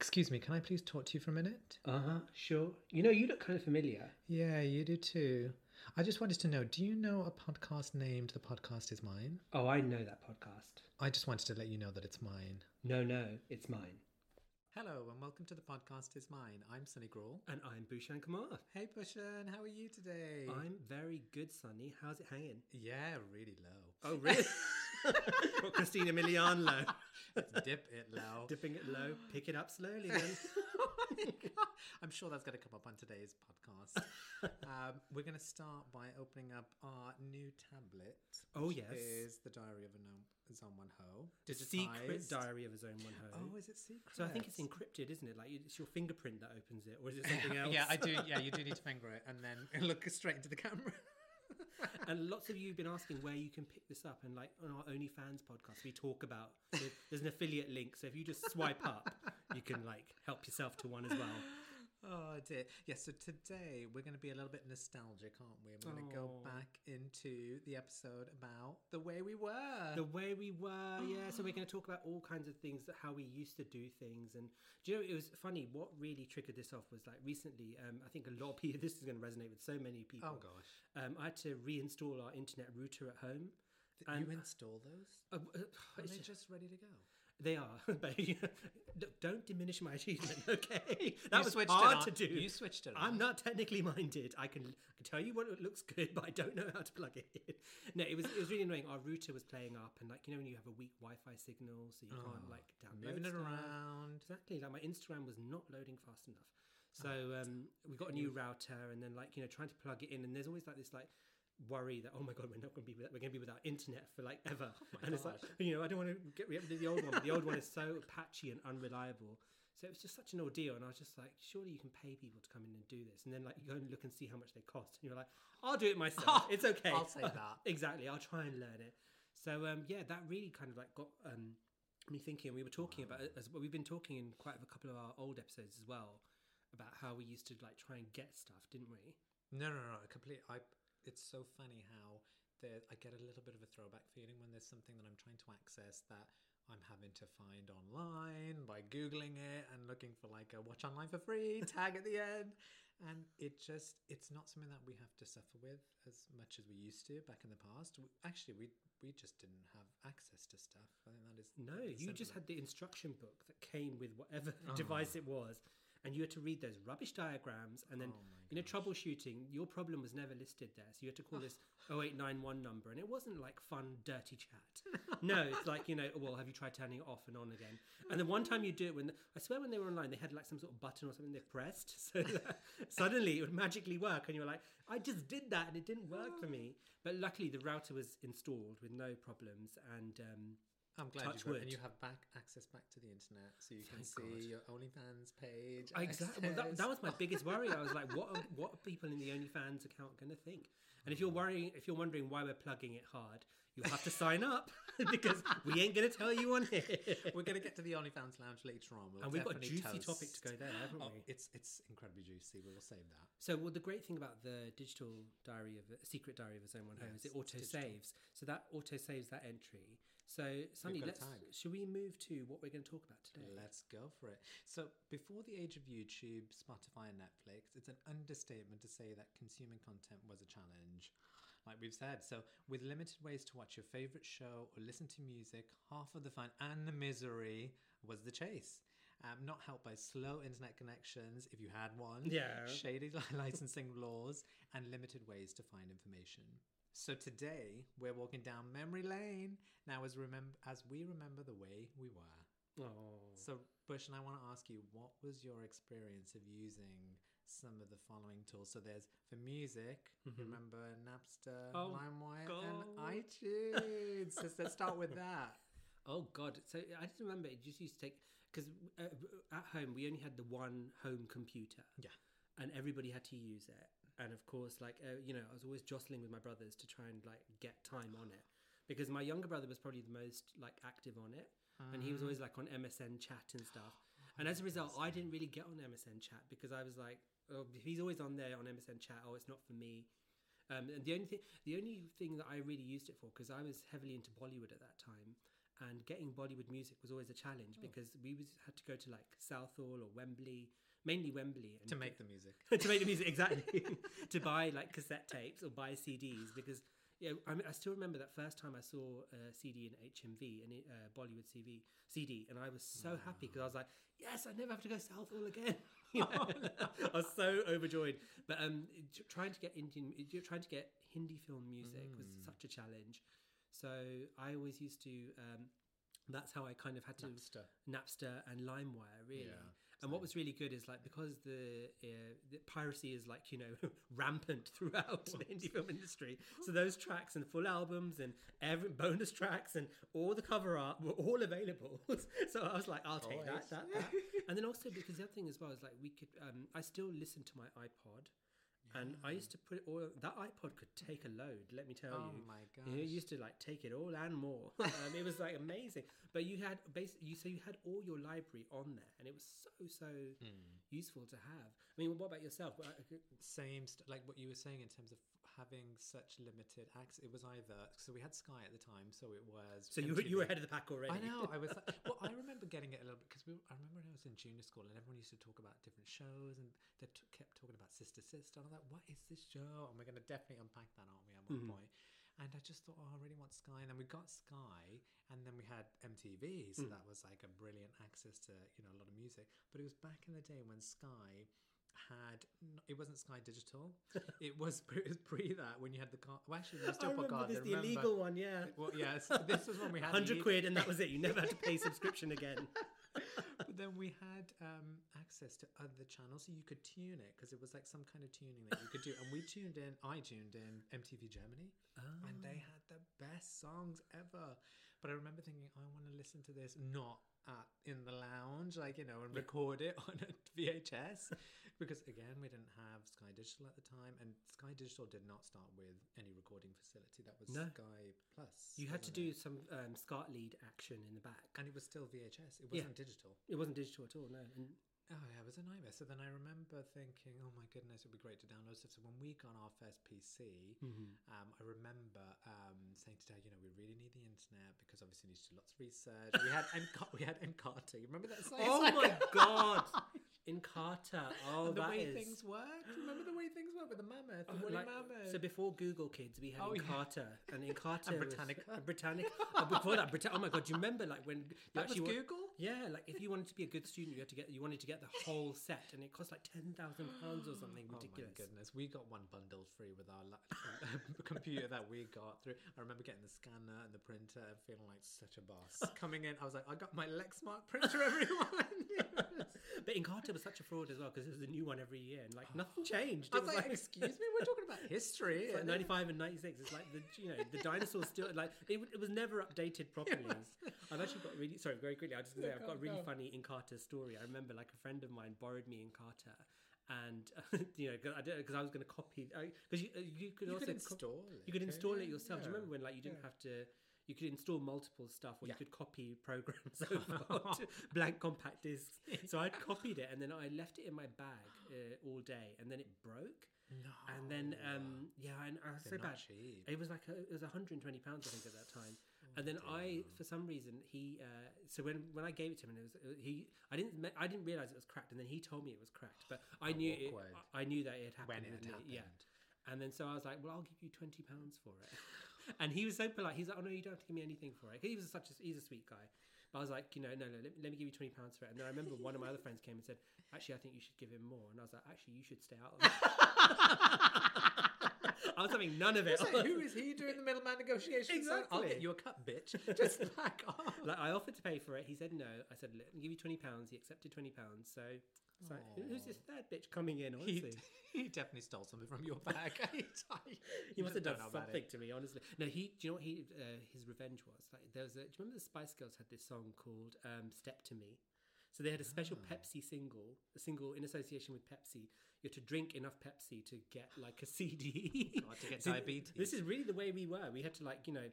Excuse me, can I please talk to you for a minute? Uh huh, sure. You know, you look kind of familiar. Yeah, you do too. I just wanted to know do you know a podcast named The Podcast Is Mine? Oh, I know that podcast. I just wanted to let you know that it's mine. No, no, it's mine. Hello, and welcome to The Podcast Is Mine. I'm Sunny Gruel. And I'm Bhushan Kumar. Hey, Bhushan, how are you today? I'm very good, Sunny. How's it hanging? Yeah, really low. Oh, really? what, Christina Milian low? Dip it low. Dipping it low, pick it up slowly then. I'm sure that's going to come up on today's podcast. um, we're going to start by opening up our new tablet. Oh, yes. Is the Diary of a Gnome, Zone One Ho. The secret diary of a Zone 1 Ho. Oh, is it secret? So I think it's encrypted, isn't it? Like it's your fingerprint that opens it, or is it something else? Yeah, I do. Yeah, you do need to finger it and then look straight into the camera. And lots of you have been asking where you can pick this up. And like on our OnlyFans podcast, we talk about there's an affiliate link. So if you just swipe up, you can like help yourself to one as well. Oh dear. Yes, so today we're going to be a little bit nostalgic, aren't we? We're going to go back into the episode about the way we were. The way we were, yeah. So we're going to talk about all kinds of things, how we used to do things. And do you know, it was funny. What really triggered this off was like recently. Um, I think a lot of people. This is going to resonate with so many people. oh gosh. Um, I had to reinstall our internet router at home. And- you install those? Uh, uh, Are they just ready to go? They are, but don't diminish my achievement, okay? That was hard to do. You switched it I'm on. not technically minded. I can, I can tell you what it looks good, but I don't know how to plug it in. No, it was it was really annoying. Our router was playing up, and like you know when you have a weak Wi-Fi signal, so you can't like download Moving it around. Exactly. Like my Instagram was not loading fast enough. So um, we got a new router, and then like you know trying to plug it in, and there's always like this like worry that oh my god we're not going to be without, we're going to be without internet for like ever and it's like you know i don't want to get rid of the old one but the old one is so patchy and unreliable so it was just such an ordeal and i was just like surely you can pay people to come in and do this and then like you go and look and see how much they cost and you're like i'll do it myself it's okay I'll say that. exactly i'll try and learn it so um yeah that really kind of like got um me thinking and we were talking about it as well we've been talking in quite a couple of our old episodes as well about how we used to like try and get stuff didn't we No, no, no. Complete. I. It's so funny how there. I get a little bit of a throwback feeling when there's something that I'm trying to access that I'm having to find online by googling it and looking for like a watch online for free tag at the end, and it just it's not something that we have to suffer with as much as we used to back in the past. Actually, we we just didn't have access to stuff. I think that is No, you just had the instruction book that came with whatever oh. device it was, and you had to read those rubbish diagrams. And then, Oh you know, troubleshooting, your problem was never listed there. So you had to call this 0891 number, and it wasn't like fun, dirty chat. no, it's like, you know, well, have you tried turning it off and on again? And then one time you do it when, I swear when they were online, they had like some sort of button or something they pressed. So suddenly it would magically work. And you were like, I just did that and it didn't work for me. But luckily the router was installed with no problems. And, um, I'm glad you got, and you have back access back to the internet, so you can see God. your OnlyFans page. Exactly. Well, that, that was my biggest worry. I was like, what are, what are people in the OnlyFans account going to think? And if mm. you're worrying, if you're wondering why we're plugging it hard, you'll have to sign up because we ain't going to tell you on here. We're going to get to the OnlyFans lounge later on. We'll And we've got a juicy toast. topic to go there, haven't Oh, we? it's it's incredibly juicy. We will save that. So, well, the great thing about the digital diary of a secret diary of a zone one home is it auto saves. So that auto saves that entry. So, Sunny, let's should we move to what we're going to talk about today? Let's go for it. So, before the age of YouTube, Spotify, and Netflix, it's an understatement to say that consuming content was a challenge. Like we've said, so with limited ways to watch your favorite show or listen to music, half of the fun and the misery was the chase. Um, not helped by slow internet connections, if you had one, Yeah. shady licensing laws, and limited ways to find information. So today we're walking down memory lane now as remember as we remember the way we were. Oh, So, Bhushan, I want to ask you, what was your experience of using some of the following tools? So, there's for music, you remember Napster, Mm-hmm. Oh, LimeWire, and God. iTunes. so, let's start with that. Oh God! So I just remember it just used to take because uh, at home we only had the one home computer. Yeah. and everybody had to use it. And of course, like uh, you know, I was always jostling with my brothers to try and like get time on it because my younger brother was probably the most like active on it, and he was always like on MSN chat and stuff. And as a result, I didn't really get on MSN chat because I was like, oh, he's always on there on MSN chat. Oh, it's not for me. Um, and the only thing, the only thing that I really used it for, because I was heavily into Bollywood at that time, and getting Bollywood music was always a challenge Oh. because we was, had to go to like Southall or Wembley, mainly Wembley, and to make the music. to make the music exactly to buy like cassette tapes or buy CDs because yeah I, mean, I still remember that first time I saw a CD in HMV and uh, Bollywood CV CD and I was so happy because I was like yes I never have to go Southall again You know? I was so overjoyed but um trying to get Indian trying to get Hindi film music was such a challenge so I always used to um that's how I kind of had to Napster. Napster and LimeWire, really. Yeah, and what was really good is like because the, uh, the piracy is like you know rampant throughout the indie film industry. So those tracks and full albums and every bonus tracks and all the cover art were all available. so I was like, I'll take that, that, that. and then also because the other thing as well is like we could. Um, I still listen to my iPod. And I used to put it all. That iPod could take a load. Let me tell Oh you. my You know, it used to like take it all and more. um, it was like amazing. But you had basically, you so you had all your library on there, and it was so so Hmm. useful to have. I mean, what about yourself? Same, st- like what you were saying in terms of having such limited access. It was either so we had Sky at the time, so it was. So you were, you were ahead of the pack already. I know. I was. Like, well, I remember getting it a little bit because we. I remember when I was in junior school and everyone used to talk about different shows and they t- kept talking about Sister Sister. And I'm like, what is this show? And we're going to definitely unpack that, aren't we? At one Mhm. point. And I just thought, oh, I really want Sky. And then we got Sky, and then we had MTV, so Mm. that was like a brilliant access to you know a lot of music. But it was back in the day when Sky had it wasn't Sky Digital. it was pre- it was pre that when you had the car. Well, actually, I still put remember this, I the remember- illegal one. Yeah, Well, yes, this was when we had hundred quid, and that was it. You never had to pay subscription again. but then we had um, access to other channels, so you could tune it because it was like some kind of tuning that you could do. And we tuned in. I tuned in MTV Germany, and they Oh. had the best songs ever. But I remember thinking, I want to listen to this not at, in the lounge, like you know, and record it on a VHS, because again, we didn't have Sky Digital at the time, and Sky Digital did not start with any recording facility. That was No. Sky Plus. You had to wasn't do some um, SCART lead action in the back. and it was still VHS. It wasn't digital. It wasn't digital at all. No, and Oh yeah, it was a nightmare. So then I remember thinking, oh my goodness, it'd be great to download stuff. So when we got our first PC, Mhm. um, I remember um, saying to Dad, you know, we really need the internet because obviously we need to do lots of research. We had Enca- we had Encarta. You remember that? site? oh It's my god, Encarta. Oh, And the way is- things work. Remember the way things work with the mammoth, the Oh, woolly like- mammoth. So before Google Kids, we had Oh, yeah. Encarta, and Encarta And was- Britannica. uh, Britannica. Oh, before that, Brita- oh my god, do you remember like when you that was actually wa- Google. Yeah, like if you wanted to be a good student, you had to get you wanted to get the whole set, and it cost like ten thousand pounds or something ridiculous. Oh my goodness, we got one bundled free with our la- computer that we got through. I remember getting the scanner and the printer and feeling like such a boss. Coming in, I was like, I got my Lexmark printer, everyone. But Encarta was such a fraud as well because it was a new one every year, and like nothing changed. I It was like, excuse me, we're talking about history. It's like 95 and 96 it's like the you know the dinosaurs still like it, it was never updated properly i've actually got really sorry very quickly i just gonna say i've got a really funny encarta story i remember like a friend of mine borrowed me Encarta, and you know because I, was going to copy because you, uh, you could You also could co- install it. you could install it yourself do you remember when like you didn't Yeah. have to you could install multiple stuff or Yeah. you could copy programs over blank compact discs so i'd copied it and then i left it in my bag uh, all day and then it broke No. and then um yeah and i was They're so bad cheap. it was like a, it was 120 pounds I think at that time. And then I, for some reason, he. Uh, so when when I gave it to him, and it was uh, he. I didn't I didn't realize it was cracked, and then he told me it was cracked. But I knew it. I knew that it had when happened. it happened. Yeah. And then so I was like, well, I'll give you 20 pounds for it. and he was so polite. He's like, oh no, you don't have to give me anything for it. He was such a he's a sweet guy. But I was like, you know, no, no, let, let me give you 20 pounds for it. And then I remember one of my other friends came and said, actually, I think you should give him more. And I was like, actually, you should stay out of it. I was having none of it. Like, who is he doing the middleman negotiations? on? I'll get Exactly. you a cut, bitch. Just back off. like I offered to pay for it. He said no. I said, let me give you twenty pounds. He accepted twenty pounds. So it's like, who's this third bitch coming in? He, Honestly, he definitely stole something from your bag. he must have done don't know about something to me. Honestly, no. He, do you know what he? Uh, his revenge was like there was. A, do you remember the Spice Girls had this song called um, "Step to Me"? So they had a special Ah. Pepsi single, a single in association with Pepsi. You had to drink enough Pepsi to get like a CD. God, to get diabetes. This is really the way we were. We had to like you know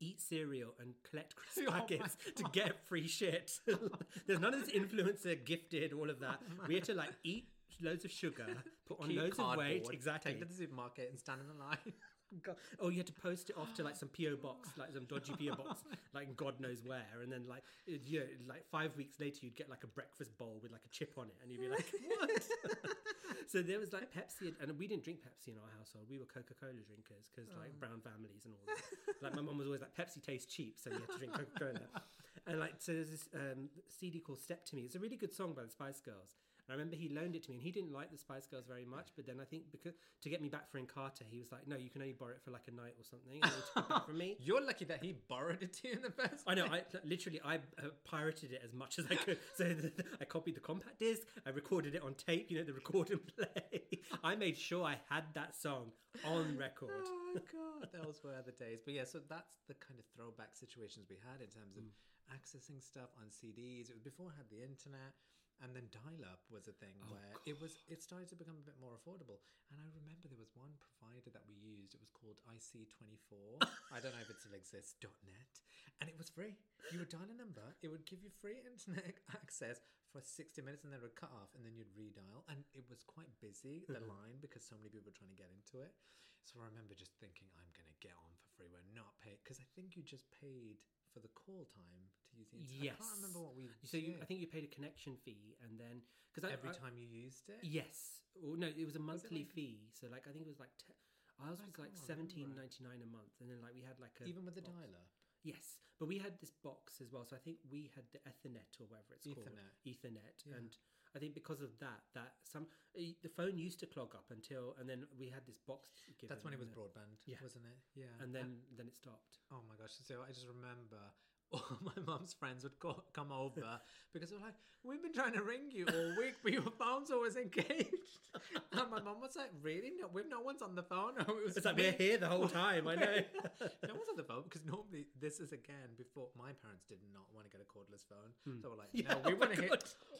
eat cereal and collect crisp Oh packets to get free shit. There's none of this influencer gifted, all of that. Oh we had to like eat loads of sugar, put on Keep loads of weight, exactly. Take to the supermarket and stand in the line. God. Oh, you had to post it off to like some PO box, like some dodgy PO box, like God knows where, and then like you know, like five weeks later, you'd get like a breakfast bowl with like a chip on it, and you'd be like, what? so there was like Pepsi, and we didn't drink Pepsi in our household. We were Coca Cola drinkers because like brown families and all that. like my mum was always like, Pepsi tastes cheap, so you have to drink Coca Cola. and like so there's this um, CD called Step to Me. It's a really good song by the Spice Girls. I remember he loaned it to me, and he didn't like the Spice Girls very much. But then I think because to get me back for Encarta, he was like, "No, you can only borrow it for like a night or something." And took it back from me. You're lucky that he borrowed it to you in the first I know. I literally I uh, pirated it as much as I could. So I copied the compact disc. I recorded it on tape. You know, the record and play. I made sure I had that song on record. Oh god, those were the days. But yeah, so that's the kind of throwback situations we had in terms of accessing stuff on CDs. It was before I had the internet, and then dial-up was a thing oh, where it was it started to become a bit more affordable. And I remember there was one provider that we used. It was called IC24. I don't know if it still exists. .net, and it was free. You would dial a number, it would give you free internet access for 60 minutes, and then it would cut off, and then you'd redial. And it was quite busy the mm-hmm. line because so many people were trying to get into it. So I remember just thinking, I'm going to get on for free. We're not paid because I think you just paid for the call time to use the internet. I can't remember what we. So you, I think you paid a connection fee, and then because every time you used it. Yes. Or no, it was a monthly like- fee. So like I think it was like te- ours I was like can't seventeen remember. ninety nine a month, and then like we had like a Even with the box. dial-up. Yes, but we had this box as well. So I think we had the Ethernet or whatever it's called, Ethernet. Ethernet, Yeah. and I think because of that, that some eh, the phone used to clog up until, and then we had this box. Given, That's when it was and broadband, Yeah. wasn't it? Yeah. and then then it stopped. Oh my gosh! So I just remember all my mum's friends would co- come over because they were like, "We've been trying to ring you all week, but your phone's always engaged." And my mum was like, "Really? No, we've no one's on the phone." No, it was It's like we're here the whole time. I know. no one's on the phone because normally this is again before my parents did not want to get a cordless phone. Hmm. So we're like, Yeah, no, we oh want to hear."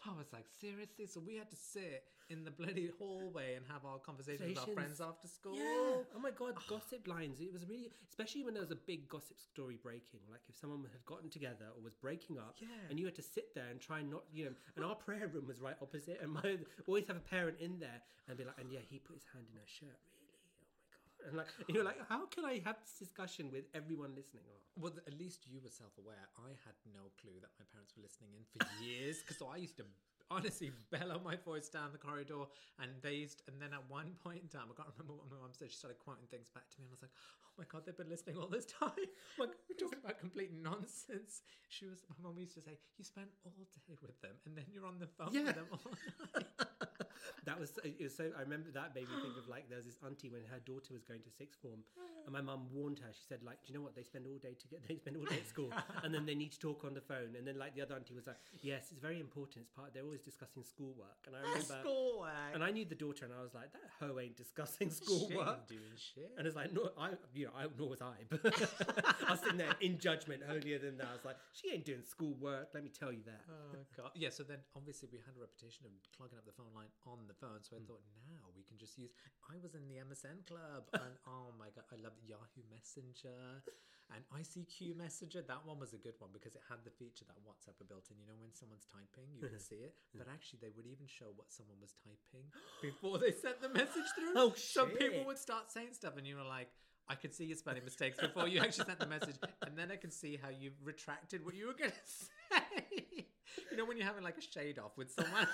I was like, seriously? So we had to sit in the bloody hallway and have our conversations with our friends after school. Yeah. Oh my god, ah. gossip lines. It was really, especially when there was a big gossip story breaking. Like if someone had gotten together or was breaking up, Yeah. and you had to sit there and try and not, you know. And our prayer room was right opposite, and my always have a parent in there and be like, and yeah, he put his hand in her shirt. Really? Oh my god. And like you're like, how can I have this discussion with everyone listening? Oh. Well, at least you were self-aware. I had no clue that my parents were listening in for years because I used to honestly bellow my voice down the corridor, and they used. And then at one point in time, I can't remember what my mum said. She started quoting things back to me, and I was like, "Oh my god, they've been listening all this time. Like we're talking about complete nonsense." She was. My mum used to say, "You spend all day with them, and then you're on the phone Yeah. with them all night." that was it was so I remember that made me think of like there was this auntie when her daughter was going to sixth form mm. and my mum warned her she said like do you know what they spend all day together they spend all day at school and then they need to talk on the phone and then like the other auntie was like yes it's very important it's part they're always discussing schoolwork and I remember Schoolwork. and I knew the daughter and I was like that hoe ain't discussing She ain't schoolwork doing shit. and it's like, no, I, you know, I, nor was I. But I was sitting there in judgment, holier than that. I was like, she ain't doing schoolwork. Let me tell you that. Oh god. Yeah, so then obviously we had a reputation of clogging up the phone line on the phone. So I hmm. thought now we can just use I was in the MSN club and oh my god, I loved Yahoo Messenger and ICQ Messenger. That one was a good one because it had the feature that WhatsApp were built in. You know when someone's typing, you can see it. But actually they would even show what someone was typing before they sent the message through. Oh, shit! So people would start saying stuff and you were like I could see your spelling mistakes before you actually sent the message, and then I can see how you retracted what you were going to say. you know, when you're having like a shade off with someone,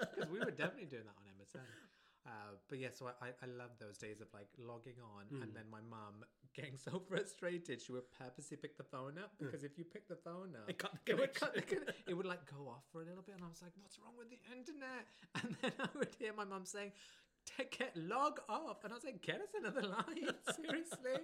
because we were definitely doing that on MSN. Uh, but yeah, so I, I love those days of like logging on, and then my mum getting so frustrated, she would purposely pick the phone up because if you pick the phone up, It cut the it would cut the it would like go off for a little bit, and I was like, "What's wrong with the internet?" And then I would hear my mum saying, "Take it, log off," and I was like, "Get us another line, seriously."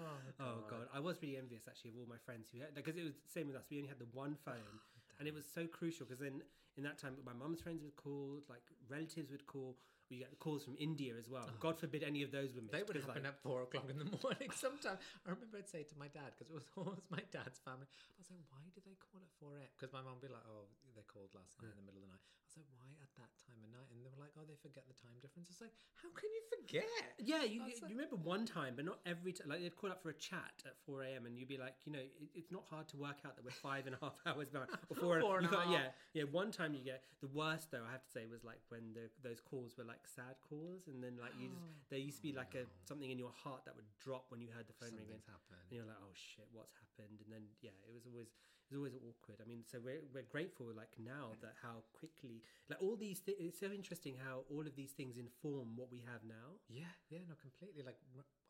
Oh, Oh god, I was really envious actually of all my friends who had because it was the same with us. We only had the one phone, and it was so crucial because then in that time my mum's friends would call, like relatives would call. We get calls from India as well. Oh. God forbid any of those were missed. They would happen like, at four o'clock in the morning. Sometimes I remember I'd say to my dad because it was always my dad's family. I was like, "Why do they call at four a.m.?" Because my mum would be like, "Oh, they called last night in the middle of the night." I was was like, why at that time of night? And they were like, oh, they forget the time difference. It's like, how can you forget? Yeah, you, you like- remember one time, but not every time. Like they'd call up for a chat at four a.m. and you'd be like, you know, it, it's not hard to work out that we're five and a half hours behind. Or four, Four and you a half. Yeah, yeah. One time you get the worst though. I have to say was like when the, those calls were like sad calls, and then like you just oh. there used to be like a oh. something in your heart that would drop when you heard the phone ring. Something's And, happened. and you're like, oh shit, what's happened? And then yeah, it was always it was always awkward. I mean, so we're we're grateful like now that how quickly like all these things. It's so interesting how all of these things inform what we have now. Yeah, yeah, no, completely. Like,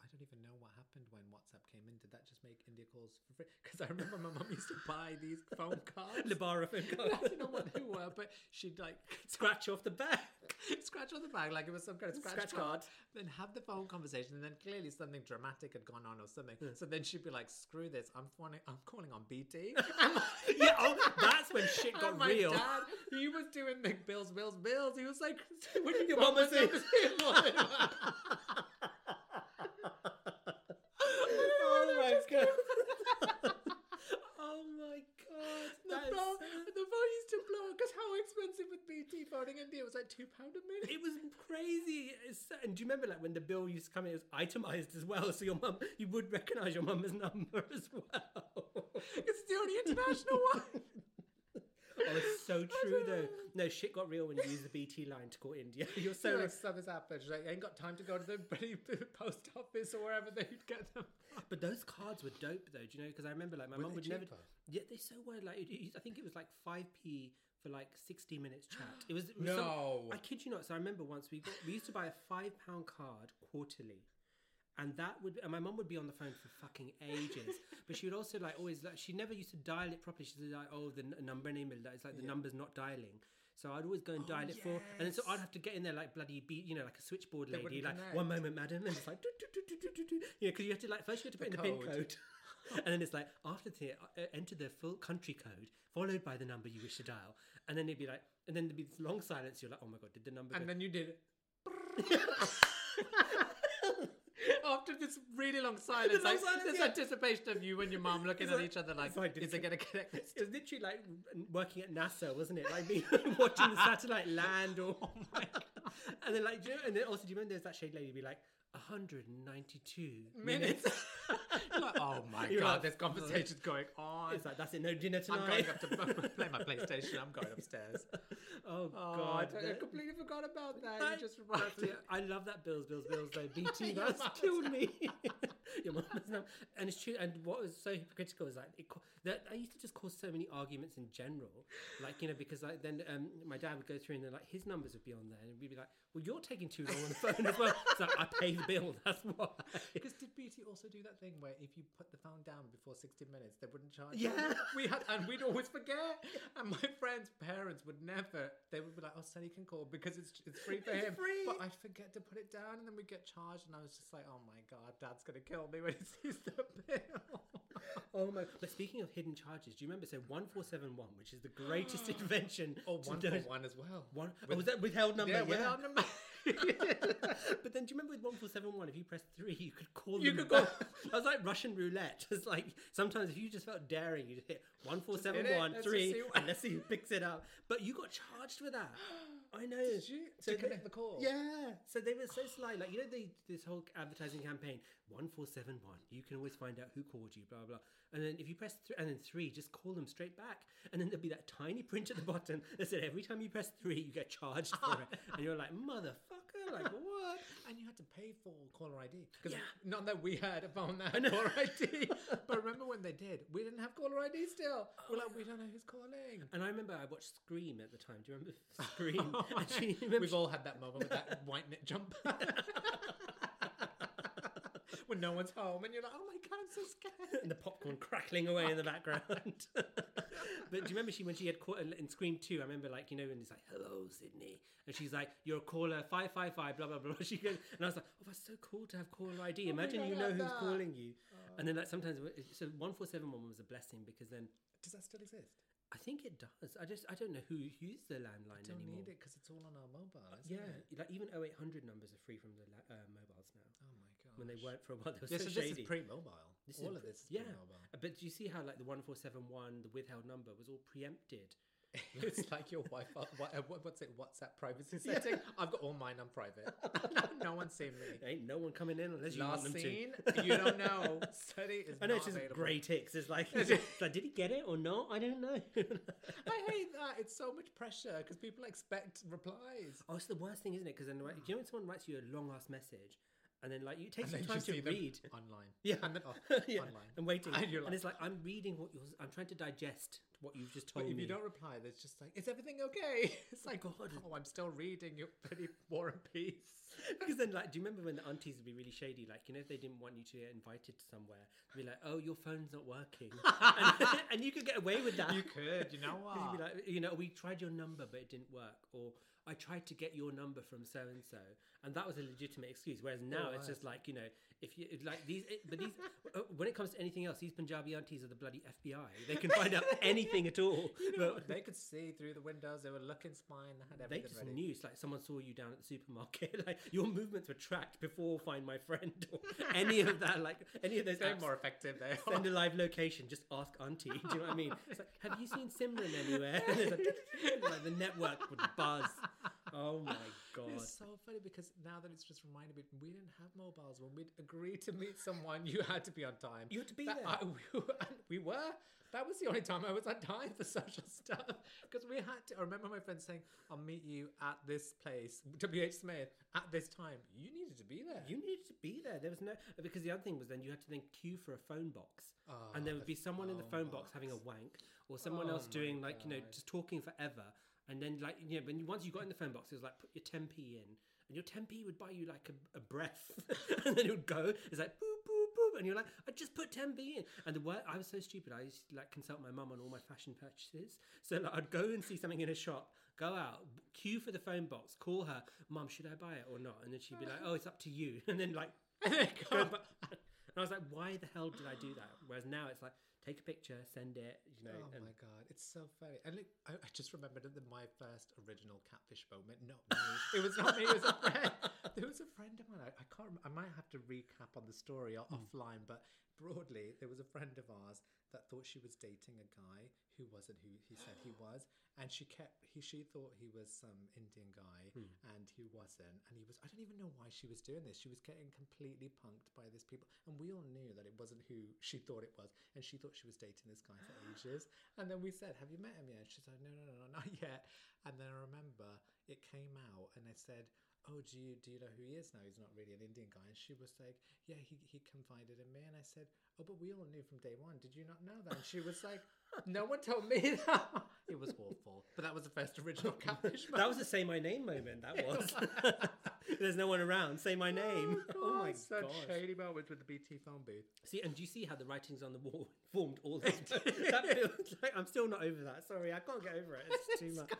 I don't even know what happened when WhatsApp came in. Did that just make India calls for free? Because I remember my mum used to buy these phone cards. Lebara phone I card. don't know what they were, but she'd like Scratch off the back. scratch off the back like it was some kind of scratch, Scratch card, card. then have the phone conversation, and then clearly something dramatic had gone on or something. Hmm. So then she'd be like, "Screw this! I'm phoning, I'm calling on BT." Yeah, oh, that's when shit got and got oh my real. Dad, he was doing the bills, bills, bills. He was like, "When Your mum was oh my god. oh my god. The that is phone, so- the phone used to blow because how expensive phoning India it was like two pound a minute. It was crazy. It's, and do you remember like when the bill used to come in, it was itemized as well, so your mum, you would recognize your mum's number as well. It's the only international one. Oh, it's so true though. No, shit got real when you use the BT line to call India. You're so like something's happened. She's like, ain't got time to go to the bloody post office or wherever they'd get them. But those cards were dope though, do you know? Because I remember like my mum would never. cheaper? Yeah, they so were like. it- it- I think it was like five p for like sixty minutes chat. It was, it was some- No. I kid you not. So I remember once we got we used to buy a five pound card quarterly. And that would, and my mum would be on the phone for fucking ages. but she would also like always like she never used to dial it properly. She'd like, oh, the n- number name it's like the number's not dialing. So I'd always go and Oh, dial it for, and then so. I'd have to get in there like bloody beat, you know, like a switchboard lady, like connect. one moment, madam, and it's like, do, do, do, do, do, do, you know, because you have to like first you have to put in the pin code. And then it's like after the uh, enter the full country code followed by the number you wish to dial, and then it'd be like, and then there'd be this long silence. You're like, oh my god, did the number? And go? then you did it. After this really long silence, long like silence, this yeah. anticipation of you and your mum looking It's at like- each other like, is it going to connect this? It was literally like working at NASA, wasn't it? Like being watching the satellite land, or Oh my God. and then like, do you know, and then also, do you remember there's that shade lady be like 192 minutes? Minutes. Like, oh my You're god, like, this conversation's going on. It's like that's it. No dinner tonight. I'm going up to play my PlayStation. I'm going upstairs. oh Oh, God, I, I completely forgot about that. I- you just reminded it. I love that Bills, Bills, Bills though. BT, that's killed me. Your name. And it's true. And what was so hypocritical is like it, that I used to just cause so many arguments in general. Like you know, because like then um, my dad would go through and then like his numbers would be on there, and we'd be like, "Well, you're taking too long on the phone as well." So I pay the bill. That's why. Because did BT also do that thing where if you put the phone down before 60 minutes, they wouldn't charge? Yeah. you? we had, and we'd always forget. And my friends' parents would never. They would be like, "Oh, Sunny can call because it's it's free for It's him." free. But I'd forget to put it down, and then we'd get charged, and I was just like, "Oh my god, Dad's gonna kill me when he sees the bill." Oh my! But speaking of hidden charges, do you remember? So one four seven one, which is the greatest invention. Oh, one for one as well. One, oh, With- was that withheld number? yeah, Yeah. without number. but then, do you remember with one four seven one? If you press three, you could call. You them could call- back. I was like Russian roulette. It's like sometimes if you just felt daring, you'd hit one four seven hit it. one Let's just three, see what- and let's see who picks it up. But you got charged for that. I know. Did you? So to they- connect the call. Yeah. So they were so sly. Like you know, they this whole advertising campaign one four seven one. You can always find out who called you. Blah blah. And then if you press three, and then three, just call them straight back. And then there'll be that tiny print at the bottom that said every time you press three, you get charged for it. And you're like, motherfucker, like what? And you had to pay for caller ID because Yeah. not that we had a phone that had caller ID, but remember when they did? We didn't have caller ID still. We're like, we don't know who's calling. And I remember I watched Scream at the time. Do you remember Scream? Oh, she, remember We've all had that moment with that white knit jumper. when no one's home and you're like, oh my god, I'm so scared. and the popcorn crackling away in the background. but do you remember she when she had caught in Scream Two? I remember like you know when it's like "Hello, Sidney," and she's like, "You're a caller five five five blah blah blah." She goes, and I was like, "Oh, that's so cool to have caller ID. Oh Imagine God, you know who's that. calling you." And then like sometimes so one four seven one was a blessing because then Does that still exist? I think it does. I just I don't know who uses the landline Don't anymore. need it because it's all on our mobile. Isn't Yeah, It? like even 0800 numbers are free from the la- uh, mobiles now. Oh my god. When they weren't for a while, they were This, so is, this shady. is pre-mobile. This is all of pre- this is yeah. pre-mobile. Uh, But do you see how like the one four seven one, the withheld number was all preempted? It's like your wife. uh, What, what's it? WhatsApp privacy setting. I've got all mine on private. no one's seen me. Ain't no one coming in unless you want Last them to. you don't know. Study is I know not it's just available. grey ticks. It's like, it's like, did he get it or not? I don't know. I hate that. It's so much pressure because people expect replies. oh, it's the worst thing, isn't it? Because you know, when someone writes you a long ass message, and then like you take some time to read. online. Yeah. and then oh, yeah, online. and waiting, And and, like- it's like I'm reading what you're. I'm trying to digest what you've just told But if me. you don't reply, there's just like, is everything okay? It's like, oh, God. oh, I'm still reading your pretty War and Peace. because then, like, do you remember when the aunties would be really shady? Like, you know, if they didn't want you to get invited to somewhere, they'd be like, "Oh, your phone's not working," and, and you could get away with that. You could, you know 'Cause you'd be like, you know, we tried your number, but it didn't work, or I tried to get your number from so and so, and that was a legitimate excuse. Whereas now oh, it's just like, you know, if you like these, but these, uh, when it comes to anything else, these Punjabi aunties are the bloody FBI. They can find out anything at all. You know, they could see through the windows. They were looking, spying. They had they just ready. knew. It's like someone saw you down at the supermarket. Like your movements were tracked before Find My Friend or any of that. Like any of those. They're apps. more effective there. Send a live location. Just ask auntie. Do you know what I mean? It's like, have you seen Simran anywhere? A- like the network would buzz. Oh my god! It's so funny because now that it's just reminded me, we didn't have mobiles when we'd agreed to meet someone. You had to be on time. You had to be That- there. I- we, were, we were. That was the only time I was on time for social stuff because we had to. I remember my friend saying, "I'll meet you at this place, WH Smith, at this time." You needed to be there. You needed to be there. There was no because the other thing was then you had to then queue for a phone box, Oh, and there ah, would the be someone in the phone box having a wank, or someone Oh else doing like you know just talking forever, and then like you know when you, once you got in the phone box, it was like put your 10p in, and your 10p would buy you like a, a breath, and then it would go. It's like boop boop boop, and you're like I just put 10p in, and the word I was so stupid. I used to like consult my mum on all my fashion purchases, so like I'd go and see something in a shop. Go out, queue for the phone box, call her, Mum, should I buy it or not? And then she'd be like, Oh, it's up to you. And then like. And I was like, why the hell did I do that? Whereas now it's like, take a picture, send it, you know. Oh my god, it's so funny. And look, I, I just remembered that my first original catfish moment. Not me. it was not me. It was a friend. There was a friend of mine. I, I can't. rem- I might have to recap on the story o- hmm. offline, but broadly, there was a friend of ours that thought she was dating a guy who wasn't who he said he was, and she kept. He she thought he was some Indian guy, hmm. and he wasn't. And he was. I don't even know why she was doing this. She was getting completely punked by these people, and we all knew that it wasn't who she thought it was, and she thought she was dating this guy for ages. And then we said, "Have you met him yet?" She said, "No, no, no, no, not yet." And then I remember it came out, and I said, "Oh, do you do you know who he is now? He's not really an Indian guy." And she was like, "Yeah, he he confided in me." And I said, "Oh, but we all knew from day one. Did you not know that?" And she was like, "No one told me that." It was awful, but that was the first original catfish. that was a say my name moment. That was. There's no one around. Say my name. Oh, my such gosh. shady moments with the BT phone booth. See, and do you see how the writings on the wall formed all this? that feels like I'm still not over that. Sorry, I can't get over it. It's too much.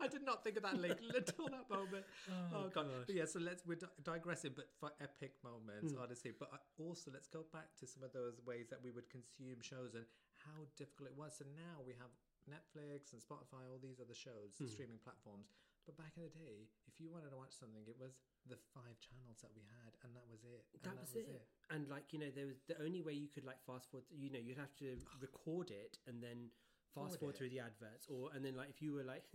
I did not think of that link until that moment. Oh, god. gosh. But yeah, so let's we're di- digressing, but for epic moments, Hmm. honestly. But I- also, let's go back to some of those ways that we would consume shows and how difficult it was. So now we have Netflix and Spotify, all these other shows, Hmm. streaming platforms. But back in the day, if you wanted to watch something, it was the five channels that we had, and that was it. And That was it. And like you know, there was the only way you could like fast forward. You know, you'd have to record it and then fast Forward forward it. through the adverts, or and then like if you were like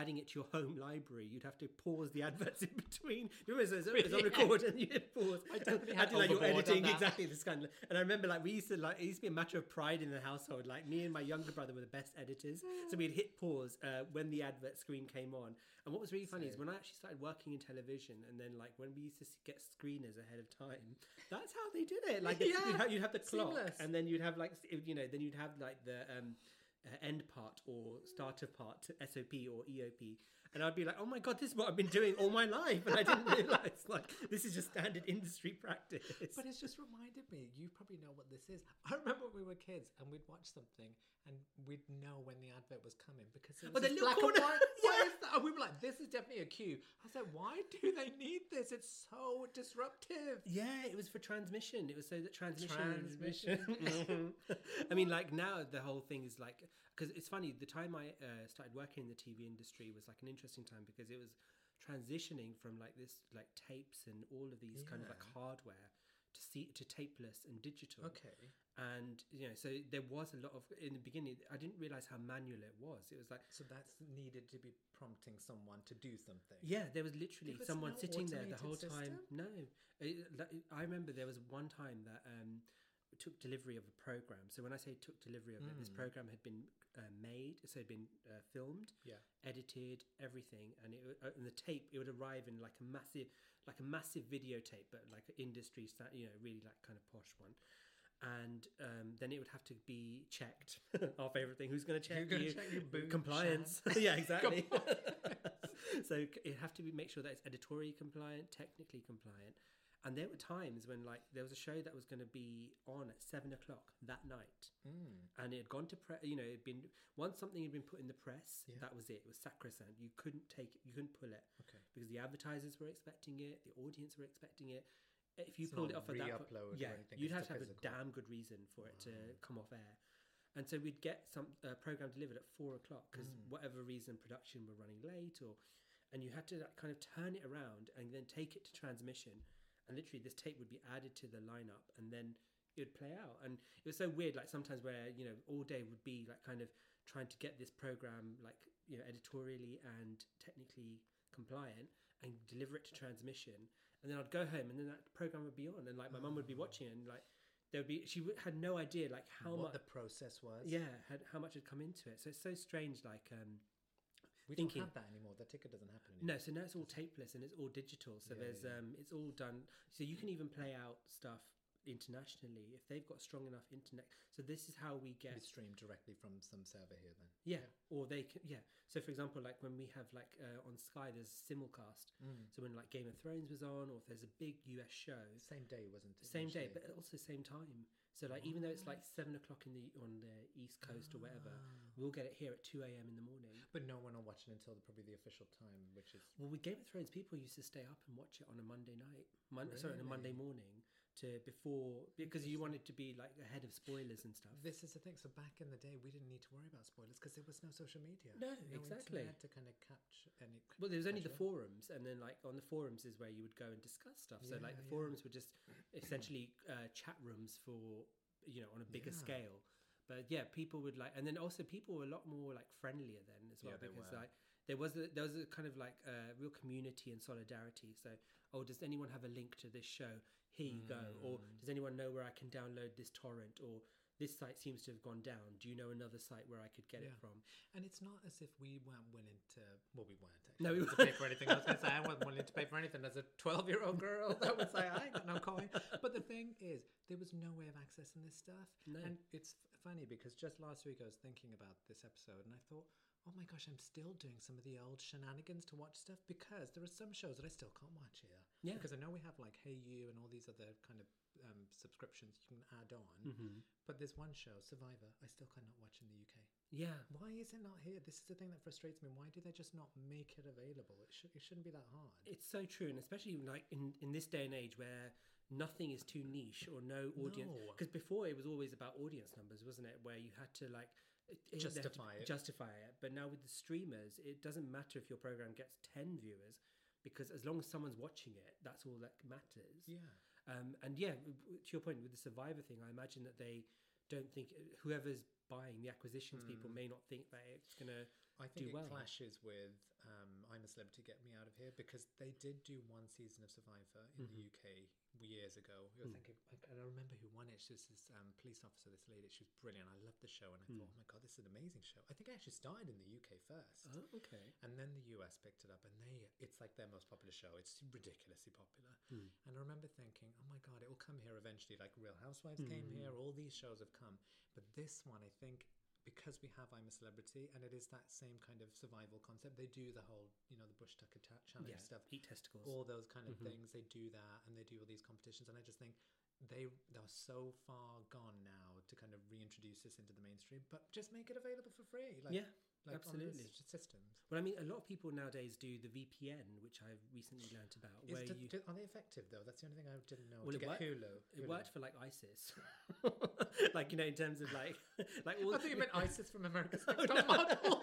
adding it to your home library, you'd have to pause the adverts in between. Remember, it's, it's on Yeah. record and you hit pause. I definitely had do, like you're editing exactly this kind of. And I remember like we used to like it used to be a matter of pride in the household. Like me and my younger brother were the best editors, so we'd hit pause uh, when the advert screen came on. And what was really funny is when I actually started working in television, and then like when we used to get screeners ahead of time, that's how they did it. Like Yeah, you'd, have, you'd have the clock, seamless. and then you'd have like you know, then you'd have like the um, uh, end part or starter part, SOP or EOP. And I'd be like, "Oh my god, this is what I've been doing all my life," and I didn't realize like this is just standard industry practice. But it's just reminded me, you probably know what this is. I remember when we were kids and we'd watch something and we'd know when the advert was coming because it was little black and white. Why Yeah. is that? And we were like, this is definitely a cue. I was like, why do they need this? It's so disruptive. Yeah, it was for transmission. It was so that transmission. Transmission. I mean, like now the whole thing is like because it's funny. The time I uh, started working in the TV industry was like an interesting time because it was transitioning from like this like tapes and all of these kind of like hardware to see to tapeless and digital. Okay. And you know, so there was a lot of in the beginning. I didn't realize how manual it was. It was like So that's needed to be prompting someone to do something. Yeah, there was literally There was someone no sitting there the automated whole time. No, It- I remember there was one time that um, took delivery of a program. So when I say took delivery of it, this Mm. program had been uh, made, so it had been uh, filmed, Yeah. edited, everything, and it would- uh, and the tape it would arrive in like a massive, like a massive videotape, but like an industry, you know, really like kind of posh one. And um, then it would have to be checked. Our favorite thing: who's going to check you? check your boot, Compliance. yeah, exactly. so it have to be, make sure that it's editorially compliant, technically compliant. And there were times when, like, there was a show that was going to be on at seven o'clock that night, Mm. and it had gone to press. You know, it'd been once something had been put in the press, Yeah. that was it. It was sacrosanct. You couldn't take it. You couldn't pull it Okay. because the advertisers were expecting it, the audience were expecting it. If you It's pulled it off at that, po- re-upload or yeah, you'd have to have physical. a damn good reason for it to come off air. And so we'd get some uh, program delivered at four o'clock because Mm. whatever reason production were running late, or and you had to like, kind of turn it around and then take it to transmission. And literally, this tape would be added to the lineup, and then it would play out. And it was so weird, like sometimes where you know all day would be like kind of trying to get this program like you know editorially and technically compliant and deliver it to transmission. And then I'd go home, and then that program would be on, and like my mum would be watching it, and like there would be she had no idea like how what much the process was? yeah had, how much had come into it. So it's so strange, like um We thinking- don't have that anymore. That ticket doesn't happen anymore. no, so now it's all tapeless and it's all digital. So Yeah, there's yeah. um, it's all done. So you can even play out stuff internationally if they've got strong enough internet. So this is how we get streamed directly from some server here then. yeah, or they can yeah. So for example, like when we have like uh, on Sky, there's simulcast. Mm. So when like Game of Thrones was on, or if there's a big US show, Same day, wasn't it? same day, but also same time. So like even though it's like seven o'clock in the on the East Coast or whatever, Ah. we'll get it here at two a.m. in the morning. But no one will watch it until the, probably the official time, which is Well, with Game of Thrones, people used to stay up and watch it on a Monday night. Mon- Sorry, on a Monday morning to before because you wanted to be like ahead of spoilers and stuff. This is the thing. So back in the day, we didn't need to worry about spoilers because there was no social media. No, exactly. internet to kind of catch any. Well, there was only the catch it. forums, and then like on the forums is where you would go and discuss stuff. So like Yeah, the yeah. forums were just essentially uh, chat rooms for you know on a bigger Yeah. scale. But yeah, people would like, and then also people were a lot more like friendlier then as well Yeah, because like there was a, there was a kind of like uh, real community and solidarity. So oh, does anyone have a link to this show? Here you go. Or Mm. does anyone know where I can download this torrent? Or this site seems to have gone down. Do you know another site where I could get it from? And it's not as if we weren't willing to. Well, we weren't actually. No, we willing to pay for anything. I was going to say I wasn't willing to pay for anything as a twelve-year-old girl. That was like I ain't got no coin. But the thing is, there was no way of accessing this stuff. No. And it's funny because just last week I was thinking about this episode and I thought, oh my gosh, I'm still doing some of the old shenanigans to watch stuff because there are some shows that I still can't watch here. Yeah. Because I know we have like Hayu and all these other kind of um, subscriptions you can add on. Mm-hmm. But there's one show, Survivor, I still cannot watch in the UK. Yeah. Why is it not here? This is the thing that frustrates me. Why do they just not make it available? It, should, it shouldn't be that hard. It's so true, and especially like in, in this day and age where nothing is too niche or no audience. No. Because before it was always about audience numbers, wasn't it? Where you had to like it- it- they had to Justify it. Justify it. But now with the streamers, it doesn't matter if your program gets ten viewers, because as long as someone's watching it, that's all that matters. yeah. Um, and yeah, to your point with the Survivor thing, I imagine that they don't think whoever's buying the acquisitions people Hmm. may not think that it's gonna. I think do it well. clashes with um, I'm a Celebrity, Get Me Out of Here because they did do one season of Survivor in the UK years ago. I Mm. think I, I remember who won it. She was this um, police officer, this lady. She was brilliant. I loved the show, and I Mm. thought, oh my god, this is an amazing show. I think it actually started in the UK first. Oh, okay. And then the US picked it up, and they it's like their most popular show. It's ridiculously popular. Hmm. And I remember thinking, oh my god, it will come here eventually. Like Real Housewives came Hmm. here, all these shows have come. But this one, I think, because we have I'm a Celebrity, and it is that same kind of survival concept. They do the whole, you know, the Bush Tucker ta- challenge Yeah, stuff, eat testicles. all those kind of Mhm. things. They do that, and they do all these competitions. And I just think they they're so far gone now to kind of reintroduce this into the mainstream. But just make it available for free. Like, yeah, like Absolutely. systems. Well, I mean, a lot of people nowadays do the VPN, which I've recently learnt about, Is where you. do- are they effective though? That's the only thing I didn't know. Well, to it get worked- Hulu, It worked for like ISIS, like you know, in terms of like, like all. I think you meant ISIS from America's Oh, Next. Top Model.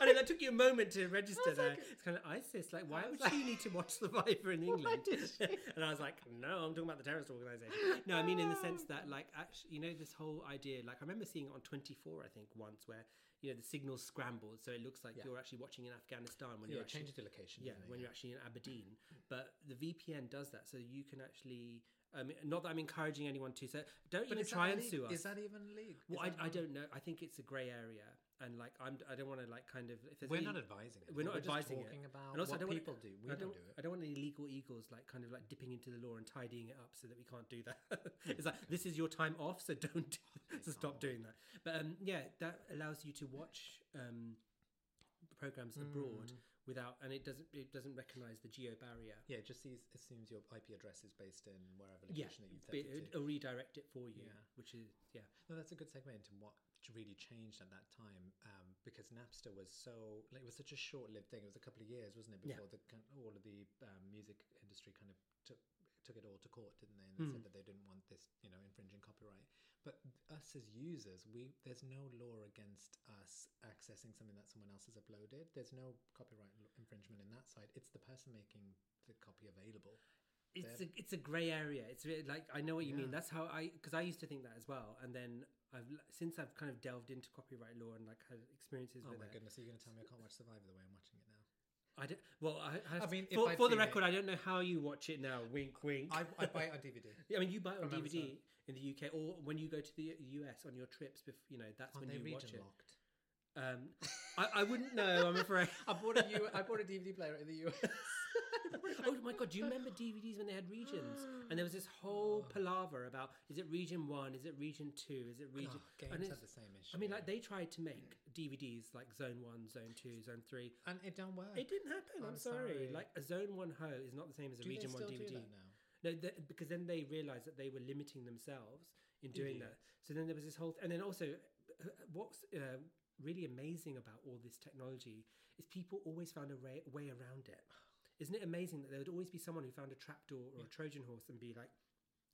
I know that took you a moment to register there. like- it's kind of ISIS. Like, why would was she need to watch Survivor in England? and I was like, no, I'm talking about the terrorist organization. No, I mean in the sense that, like, actually, you know, this whole idea. Like, I remember seeing it on 24, I think, once, where you know the signals scrambled, so it looks like Yeah. you're actually watching in Afghanistan when yeah, you're actually change the location. yeah, when you're actually in Aberdeen. But the VPN does that, so you can actually. Um, not that I'm encouraging anyone to. So don't But even try and sue us. Is that even legal? well, I, I don't know. I think it's a grey area, and like I'm. I don't want to like kind of. If We're any, not advising it. we're not just advising it. talking about And also, I don't people do. We I don't, don't, do it. I don't want any legal eagles like kind of like dipping into the law and tidying it up so that we can't do that. it's like this is your time off, so don't do, so stop doing that. But um, yeah, that allows you to watch um, programs abroad Mm. without, and it doesn't it doesn't recognize the geo barrier. Yeah, it just sees, assumes your IP address is based in wherever Yeah, location that you've it, it it'll redirect it for you, Yeah. which is yeah. No, that's a good segment into what really changed at that time um, because Napster was so like, it was such a short-lived thing. It was a couple of years, wasn't it, Yeah. before the all of the um, music industry kind of took took it all to court, didn't they? And they Mm. said that they didn't want this, you know, infringing copyright. But us as users, we there's no law against us accessing something that someone else has uploaded. There's no copyright infringement in that side. It's the person making the copy available. It's a it's a grey area. It's really, like I know what you mean. That's how I because I used to think that as well, and then I've since I've kind of delved into copyright law and like had experiences Oh with my it. goodness, are you going to tell me I can't watch Survivor the way I'm watching it now? I don't. Well, I, I, I mean, for, for the seen it- record, I don't know how you watch it now. Wink, wink. I, I buy it on DVD. Yeah, I mean, you buy it on DVD Amazon. in the UK, or when you go to the US on your trips. Bef- you know, that's Aren't when you watch it. locked? Um, I, I wouldn't know. I'm afraid. I bought a U- I bought a DVD player in the US. oh my god, do you remember DVDs when they had regions? And there was this whole palaver about is it region one, is it region two, is it region? Oh, games and had the same issue. I mean, like they tried to make DVDs like Zone One, Zone Two, Zone Three. and it don't work. It didn't happen. I'm, I'm sorry. sorry. Like a Zone One Ho is not the same as a do they Region One still do DVD. that now? No, th- because then they realised that they were limiting themselves in doing that. So then there was this whole, and then also, uh, what's uh, really amazing about all this technology is people always found a way, way around it. Isn't it amazing that there would always be someone who found a trapdoor or a Trojan horse and be like,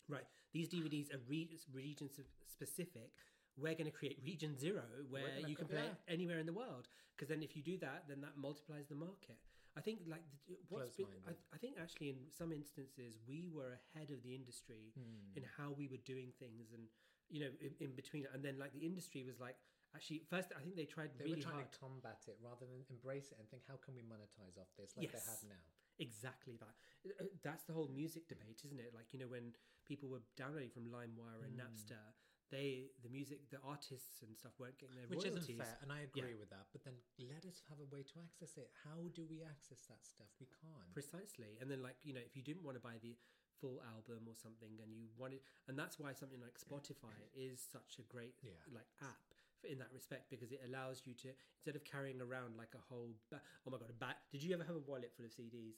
right, these DVDs are re- region specific. We're going to create region zero where you can play yeah. anywhere in the world. Because then if you do that, then that multiplies the market. I think like the, what's been, I, I think actually in some instances we were ahead of the industry in how we were doing things and you know in, in between and then like the industry was like actually first I think they tried They really were trying hard to combat it rather than embrace it and think, how can we monetize off this like they Yes. have now? exactly that Uh, that's the whole music debate isn't it like you know when people were downloading from LimeWire and Hmm. Napster they the music the artists and stuff weren't getting their Which royalties isn't fair, and I Yeah. agree with that. But then let us have a way to access it. How do we access that stuff? We can't. precisely and then like you know if you didn't want to buy the full album or something and you wanted and that's why something like spotify is such a great Yeah. like app in that respect because it allows you to instead of carrying around like a whole ba- oh my god a bat did you ever have a wallet full of cds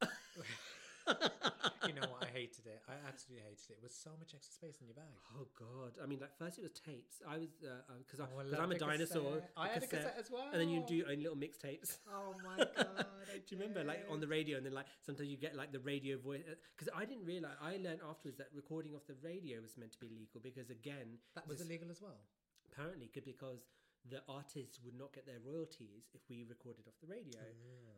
you know what? I hated it. I absolutely hated it. It was so much extra space in your bag. oh god i mean like first it was tapes i was uh, uh, because Oh, I because love i'm a dinosaur. I had a cassette as well. and then you do your own little mixtapes Oh my god! Do you remember, like on the radio, and then like sometimes you get like the radio voice? Uh, because I didn't realize. I learned afterwards that recording off the radio was meant to be legal because again, that was illegal as well. Apparently could because the artists would not get their royalties if we recorded off the radio.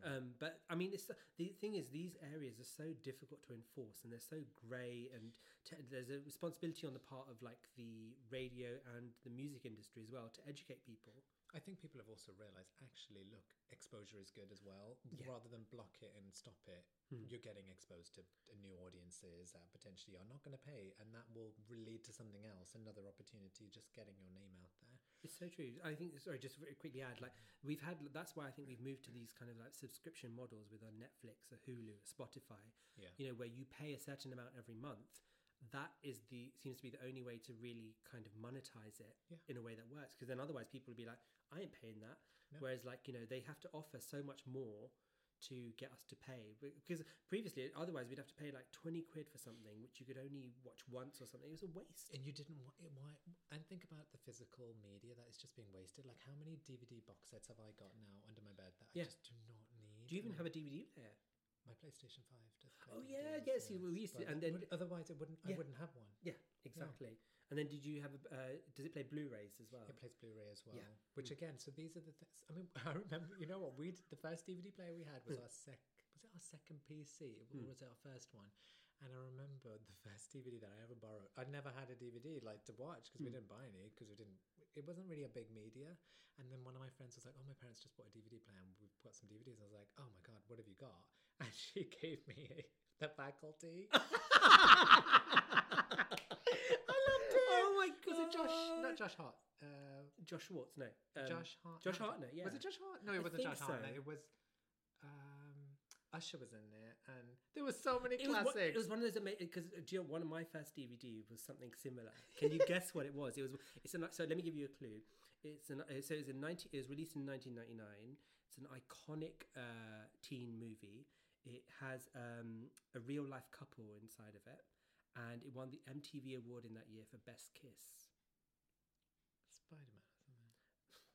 Um, but I mean, it's the thing is these areas are so difficult to enforce and they're so grey, and te- there's a responsibility on the part of like the radio and the music industry as well to educate people. I think people have also realised actually, look, exposure is good as well. Yeah. Rather than block it and stop it, Hmm. you're getting exposed to to new audiences that potentially are not going to pay, and that will lead to something else, another opportunity, just getting your name out there. It's so true. I think. Sorry, just quickly add. Like we've had. That's why I think we've moved to these kind of like subscription models with a Netflix, a Hulu, a Spotify. Yeah. You know, where you pay a certain amount every month. That is the seems to be the only way to really kind of monetize it Yeah. in a way that works. Because then otherwise people would be like, I ain't paying that. No. Whereas like you know they have to offer so much more to get us to pay because previously, otherwise, we'd have to pay like twenty quid for something which you could only watch once or something. It was a waste. And you didn't want it. Why? And think about the physical media that is just being wasted. Like, how many DVD box sets have I got now under my bed that Yeah. I just do not need? Do you even have a DVD player? my PlayStation Five? Does play Oh, yeah, DVDs, yes, you- we used to- and then- otherwise it wouldn't. Yeah. I wouldn't have one. Yeah, exactly. And then, did you have? A, uh, does it play Blu-rays as well? It plays Blu-ray as well. Yeah. Which hmm. again, so these are the things. I mean, I remember. You know what? We the first DVD player we had was hmm. our sec. Was it our second PC? Or hmm. was it our first one? And I remember the first DVD that I ever borrowed. I'd never had a DVD like to watch because we didn't buy any because we didn't. It wasn't really a big media. And then one of my friends was like, "Oh, my parents just bought a DVD player and we've got some DVDs." And I was like, "Oh my god, what have you got?" And she gave me a, the faculty. I loved it. My Was it Josh? Not Josh Hart. Uh, Josh Schwartz, no. Um, Josh Hart. Josh Hartnett, yeah. Was it Josh Hart? No, it I wasn't Josh Hartnett. so. It was um, Usher was in there, and there were so many It was, one, classics. it was one of those amazing because you know, one of my first DVD was something similar. Can you guess what it was? It was it's an, so let me give you a clue. It's an uh, so it was in ninety. It was released in nineteen ninety nine. It's an iconic uh, teen movie. It has um, a real life couple inside of it, and it won the MTV award in that year for best kiss. Spider-Man.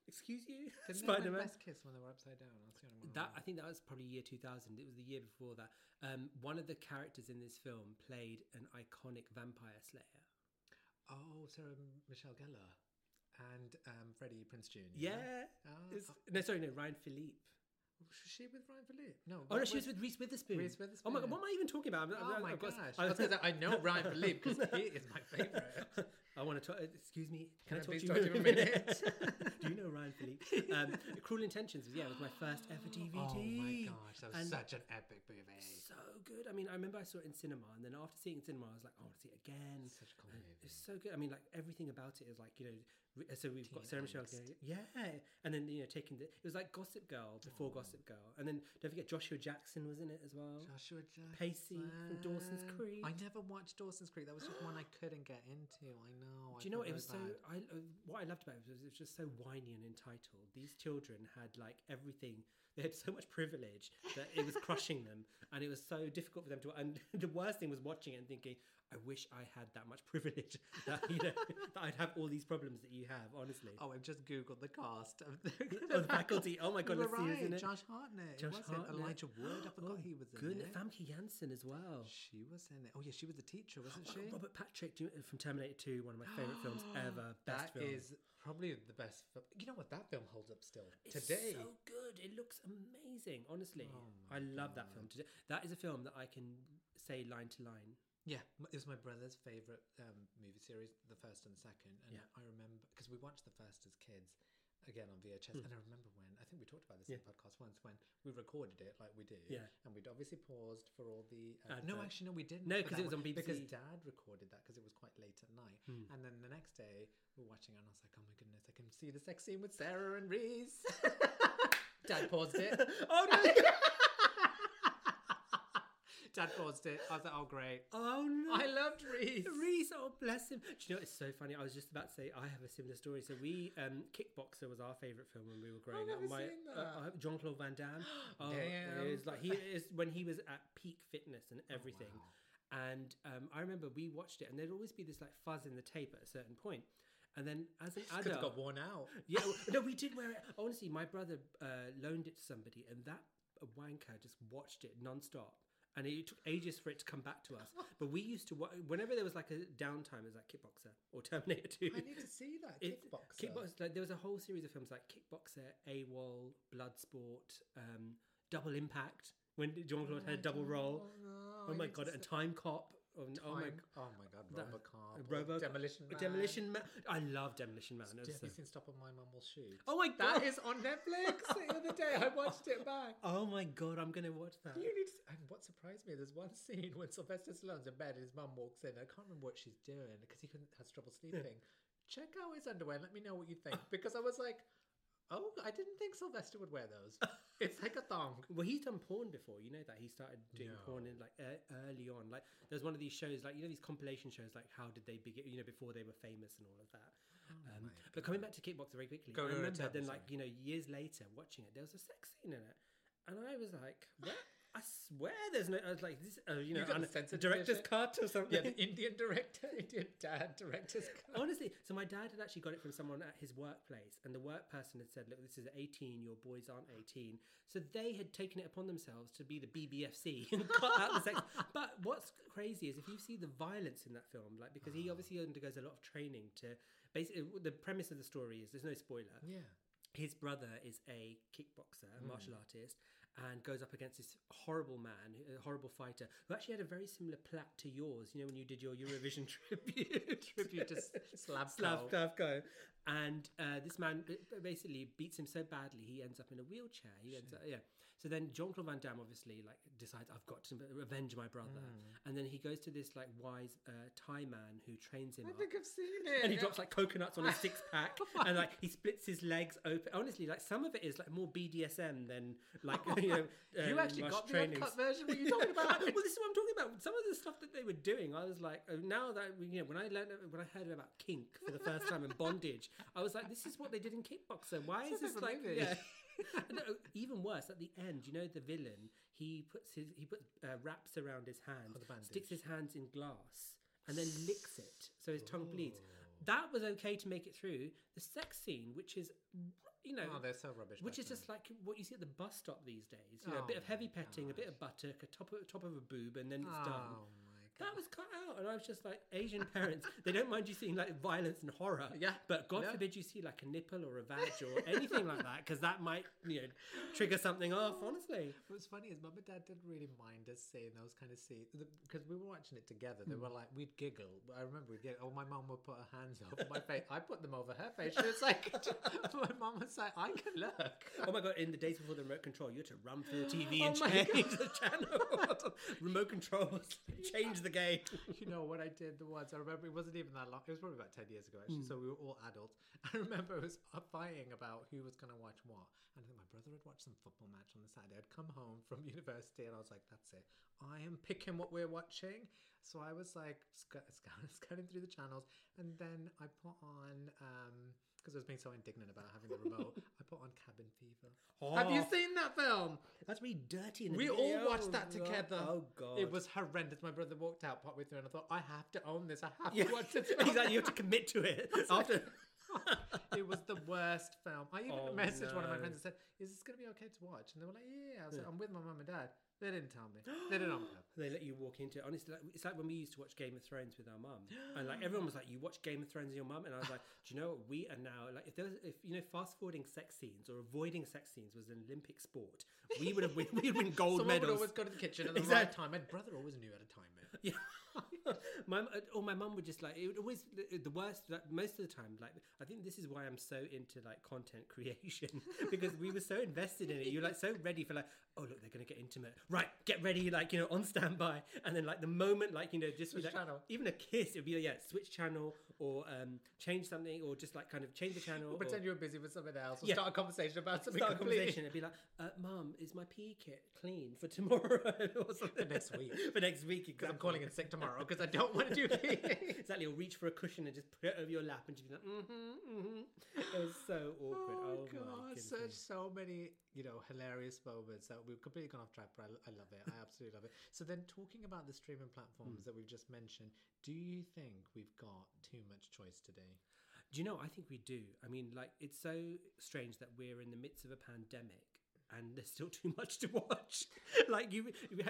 Excuse you, Spider Man. Best Kiss when they were upside down? That's the only one. That I think that was probably year 2000. It was the year before that. Um, one of the characters in this film played an iconic vampire slayer. Oh, Sarah Michelle Gellar and um, Freddie Prinze Jr. Yeah. Oh, oh, no, sorry, no, Ryan Phillippe. Was she with Ryan Phillippe? No. Oh no, she was with Reese Witherspoon. Reese Witherspoon. Oh my god, what am I even talking about? Oh I've- my got- gosh! I, I, was gonna say, I know Ryan Phillippe because he is my favorite. I want to talk. Excuse me. Can I Can, I talk to you for a a minute? Do you know Ryan Phillippe? Um, Cruel Intentions was yeah, it was my first ever DVD. Oh my gosh, that was And- such an epic movie. So good. I mean, I remember I saw it in cinema, and then after seeing it in cinema, I was like, I want to see it again. Such a cool movie. It's so good. I mean, like everything about it is like you know. Re- So we've got Sarah Michelle. Gellar, yeah, and then you know taking the it was like Gossip Girl before Gossip Girl, and then don't forget Joshua Jackson was in it as well. Joshua Jackson. Pacey from Dawson's Creek. I never watched Dawson's Creek. That was just one I couldn't get into. I know. Do you know what? It was so. I uh, what I loved about it was it was just so whiny and entitled. These children had like everything. They had so much privilege that it was crushing them, and it was so difficult for them to. And the worst thing was watching it and thinking, "I wish I had that much privilege. That you know, that I'd have all these problems that you have." Honestly, Oh, I've just googled the cast of the, Oh, the faculty. Oh my god, let's see right. it. Josh Hartnett. Josh Hartnett. It. Elijah Wood. I forgot Oh, he was in Good. it. Famke Janssen as well. She was in it. Oh yeah, she was the teacher, wasn't Oh, she? Robert Patrick you- uh, from Terminator 2, one of my favorite films ever. That Best film. is probably the best. Film. You know what? That film holds up still It's today. so good. It looks amazing. Honestly, Oh I love that film. Today, that is a film that I can say line to line. Yeah, it was my brother's favorite um, movie series, the first and second. And Yeah. I remember because we watched the first as kids again on VHS. And I remember when I think we talked about this in. Yeah. the podcast once when we recorded it like we did. Yeah. And we'd obviously paused for all the. Uh, no, actually, no, we didn't. No, for 'cause that it was one, on Because Dad recorded that because it was quite late at night. Hmm. And then the next day we were watching it and I was like, oh my goodness, I can see the sex scene with Sarah and Reese. Dad paused it. oh no! Dad paused it. I was like, oh great. oh no! I loved Reese. Reese, oh bless him. Do you know it's so funny? I was just about to say I have a similar story. So we, um, Kickboxer was our favorite film when we were growing up. never seen that. Uh, Jean Claude Van Damme. Oh, Damn. It was like he is when he was at peak fitness and everything. wow. And um, I remember we watched it, and there'd always be this like fuzz in the tape at a certain point. And then as an Because it adult, got worn out. yeah, no, we did wear it. Honestly, my brother uh, loaned it to somebody, and that wanker just watched it non-stop. And it took ages for it to come back to us. But we used to, whenever there was like a downtime, it was like Kickboxer or Terminator 2. I need to see that kickboxer. Kickboxer, like, there was a whole series of films like Kickboxer, AWOL, Bloodsport, um, Double Impact, when Jean Claude had a double role. no, Oh my god, and Time Cop. Oh, n- oh my Time- oh my god, that- Robocop, Robo- Demolition Man. Demolition Man. I love Demolition Man. It was Have you seen Stop! Or My Mum Will Shoot? Oh my god. That is on Netflix. the other day, I watched it back. Oh my god, I'm gonna watch that. You need to, and what surprised me, there's one scene when Sylvester Stallone's in bed and his mum walks in. I can't remember what she's doing because he couldn't has trouble sleeping. Check out his underwear. Let me know what you think because I was like, oh, I didn't think Sylvester would wear those. it's like a thong. Well, he's done porn before. You know that he started doing No. porn in like early on. Like there's one of these shows, like you know these compilation shows, like how did they begin? You know before they were famous and all of that. Oh um, but coming back to Kickboxer very quickly, Go, I remember then like you know years later watching it, there was a sex scene in it, and I was like, what? I swear there's no. I was like, this, uh, you know, got on the a director's cut or something. Yeah, the Indian director, Indian dad director's cut. Honestly, so my dad had actually got it from someone at his workplace, and the work person had said, "Look, this is 18. Your boys aren't 18." So they had taken it upon themselves to be the BBFC and cut out the sex. But what's crazy is if you see the violence in that film, like because he obviously undergoes a lot of training to. Basically, the premise of the story is there's no spoiler. Yeah. His brother is a kickboxer, a martial artist, and goes up against this horrible man, a horrible fighter, who actually had a very similar plait to yours. You know, when you did your Eurovision tribute, Tribute to Slavko. Slavko. And uh, this man basically beats him so badly, he ends up in a wheelchair. He ends up, yeah. So then Jean Claude Van Damme obviously like decides I've got to avenge my brother, and then he goes to this like wise uh, Thai man who trains him I up think I've seen it. and he drops like coconuts on his six pack and like he splits his legs open. Honestly, like some of it is like more BDSM than like you know. You um, actually Rush got the uncut version. What are you talking about? well, this is what I'm talking about. Some of the stuff that they were doing, I was like, oh, now that you know, when I learned, when I heard about kink for the first time and bondage, I was like, this is what they did in Kickboxer. Why is It's this like, yeah? no, even worse, at the end, you know, the villain, he puts his he puts uh, wraps around his hands, Oh, sticks his hands in glass, and then licks it so his tongue bleeds. That was okay to make it through. The sex scene, which is, you know, Oh, they're so rubbish. which is just like what you see at the bus stop these days. You know, a bit of Oh heavy petting, a bit of buttock, a top of, top of a boob, and then it's Oh done. That was cut out, and I was just like, Asian parents, they don't mind you seeing like violence and horror, Yeah. But God Yeah. forbid you see like a nipple or a vag or anything like that, because that might, you know, trigger something off. Honestly, What's funny is mum and dad didn't really mind us seeing those kind of scenes because we were watching it together. They Hmm. were like, we'd giggle. I remember we'd giggle. Oh, my mum would put her hands over my face. I put them over her face. She was like, my mum was like, I can look. oh my God! In the days before the remote control, you had to run through the TV and Oh change the channel. remote controls, change the game. you know what I did the once? I remember it wasn't even that long. It was probably about ten years ago actually. Hmm. So we were all adults. I remember it was uh, fighting about who was going to watch what. And I think my brother had watched some football match on the Saturday. I'd come home from university and I was like, "That's it. I am picking what we're watching." So I was like sc- sc- scanning through the channels, and then I put on. um because I was being so indignant about having the remote, I put on Cabin Fever. Oh. Have you Oh. seen that film? That's really dirty. In We all watched that Oh, together. Oh God! It was horrendous. My brother walked out partway through, and I thought, I have to own this. I have Yeah, to watch it. exactly. You have to commit to it after. it was the worst film. I even Oh, messaged one of my friends and said, "Is this going to be okay to watch?" And they were like, "Yeah." I was like, "I'm with my mum and dad." They didn't tell me. They didn't on purpose. They let you walk into it. Honestly, like, it's like when we used to watch Game of Thrones with our mum, and like everyone was like, "You watch Game of Thrones with your mum," and I was like, "Do you know what? We are now like if there was if you know fast forwarding sex scenes or avoiding sex scenes was an Olympic sport, we would have we would win gold Someone would always go to the kitchen at the Exact- right time. My brother always knew how to time it. Yeah. my or my mum would just like it would always the, the worst like most of the time like I think this is why I'm so into like content creation because we were so invested in it you're like so ready for like oh look they're gonna get intimate right get ready like you know on standby and then like the moment like you know just Switch like, channel. even a kiss it'd be like, yeah switch channel or um change something or just like kind of change the channel or Pretend you were busy with something else, or Yeah. start a conversation about something start a completely. conversation it'd be like uh, mum is my PE kit clean for tomorrow or something For next week. for next week Because I'm calling in sick tomorrow because I don't want to do PE. Exactly, or reach for a cushion and just put it over your lap and just be like, mm-hmm, mm-hmm. It was so awkward. Oh, my god, such so many you know hilarious moments that we've completely gone off track, but I, I love it. I absolutely love it. So then, talking about the streaming platforms that we've just mentioned, do you think we've got too much choice today? Do you know? I think we do. I mean, like, it's so strange that we're in the midst of a pandemic and there's still too much to watch. like, you,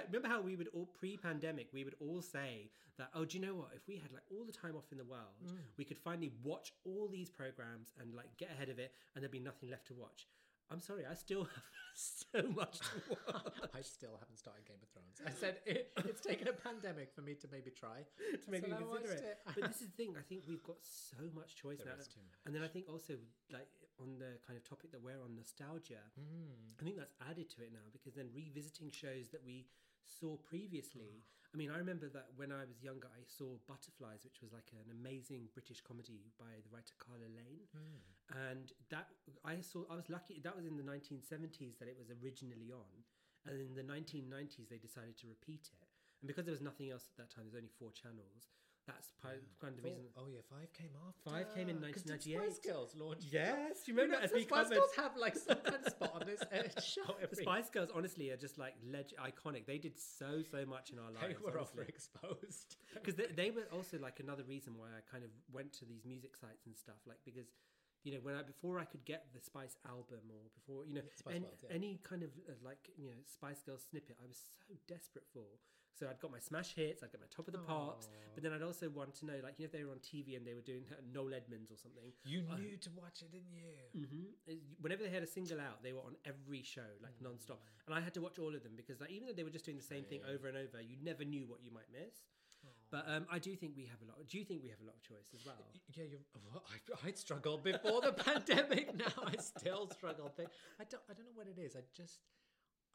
remember how we would all pre-pandemic we would all say that, oh, do you know what? If we had like all the time off in the world, Mm. we could finally watch all these programs and like get ahead of it, and there'd be nothing left to watch. I'm sorry, I still have so much to watch. I still haven't started Game of Thrones. I said it, it's taken a pandemic for me to maybe try. to maybe So consider it. it. But this is the thing. I think we've got so much choice There now. is too much. And then I think also like on the kind of topic that we're on nostalgia, Mm. I think that's added to it now because then revisiting shows that we saw previously. I mean, I remember that when I was younger, I saw Butterflies, which was like an amazing British comedy by the writer Carla Lane, Mm. and that I saw. I was lucky. That was in the 1970s that it was originally on, and in the 1990s they decided to repeat it. And because there was nothing else at that time, there's only four channels. That's part, kind of the Four- reason. Oh yeah, five came after. Five came in 1998. Spice Girls launched. Yes, you You remember know, as the Spice. Girls have like some kind of spot on this uh, show. The Spice Girls, honestly, are just like leg- iconic. They did so so much in our lives. they were honestly. overexposed. because they, they were also like another reason why I kind of went to these music sites and stuff. Like because you know when I before I could get the Spice album or before you know Spice an- World, yeah. any kind of uh, like you know Spice Girls snippet, I was so desperate for. So I'd got my smash hits, I'd got my top of the pops, but then I'd also want to know like you know if they were on TV and they were doing uh, Noel Edmonds or something. You knew to watch it, didn't you? hmm Whenever they had a single out, they were on every show like non-stop, and I had to watch all of them because like even though they were just doing the same thing over and over, you never knew what you might miss. But um, I do think we have a lot. Do you think we have a lot of choice as well? Yeah, you. Well, I, I'd struggled before the pandemic. Now I still struggle. I don't. I don't know what it is. I just.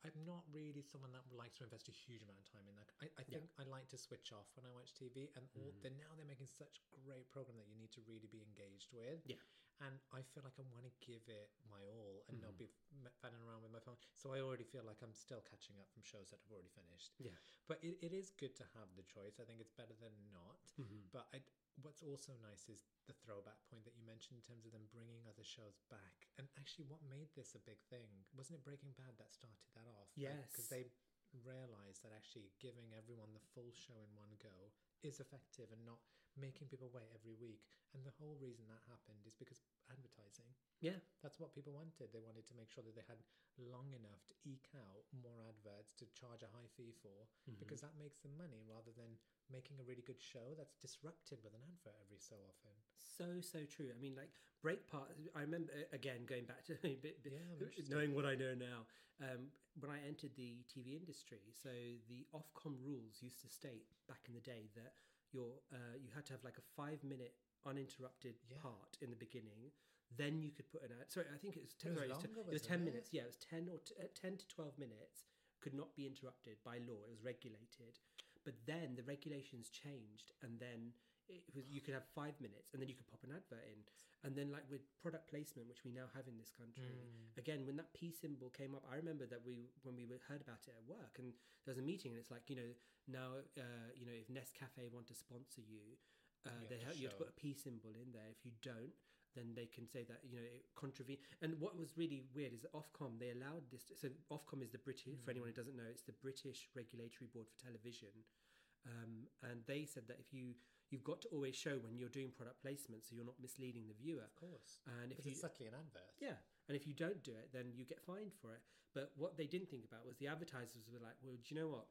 I'm not really someone that likes to invest a huge amount of time in that. I, I think I like to switch off when I watch TV, and all, mm. then now they're making such great program that you need to really be engaged with. Yeah. And I feel like I want to give it my all and not mm-hmm. be fanning around with my phone. So I already feel like I'm still catching up from shows that I've already finished. Yeah. But it, it is good to have the choice. I think it's better than not. Mm-hmm. But I, what's also nice is the throwback point that you mentioned in terms of them bringing other shows back. And actually, what made this a big thing wasn't it Breaking Bad that started that off? Yes, because Yes. they realized that actually giving everyone the full show in one go is effective and not making people wait every week. And the whole reason that happened is because advertising. Yeah. That's what people wanted. They wanted to make sure that they had long enough to eke out more adverts to charge a high fee for because that makes them money rather than making a really good show that's disrupted with an advert every so often. So so true. I mean, like Breakpart. I remember again going back to a bit, bit- Yeah, knowing what I know now. Um, when I entered the TV industry, so the Ofcom rules used to state back in the day that your uh, you had to have like a five minute uninterrupted Yeah. part in the beginning. Then you could put an ad. Sorry, I think it was, It was sorry, it was, longer, it was ten it? minutes. Yeah, it was ten or t- uh, ten to twelve minutes. Could not be interrupted by law. It was regulated. But then the regulations changed, and then it was you could have five minutes, and then you could pop an advert in, and then like with product placement, which we now have in this country, again when that P symbol came up, I remember that we when we heard about it at work, and there was a meeting, and it's like you know now uh, you know if Nescafe want to sponsor you, uh, You they have have, you have to put a P symbol in there. If you don't, then they can say that you know it contravene. And what was really weird is that Ofcom they allowed this. To, so Ofcom is the British. For anyone who doesn't know, it's the British Regulatory Board for Television, um, and they said that if you you've got to always show when you're doing product placement, so you're not misleading the viewer. Of course. And if you it's subtly an advert. yeah, and if you don't do it, then you get fined for it. But what they didn't think about was the advertisers were like, well, do you know what?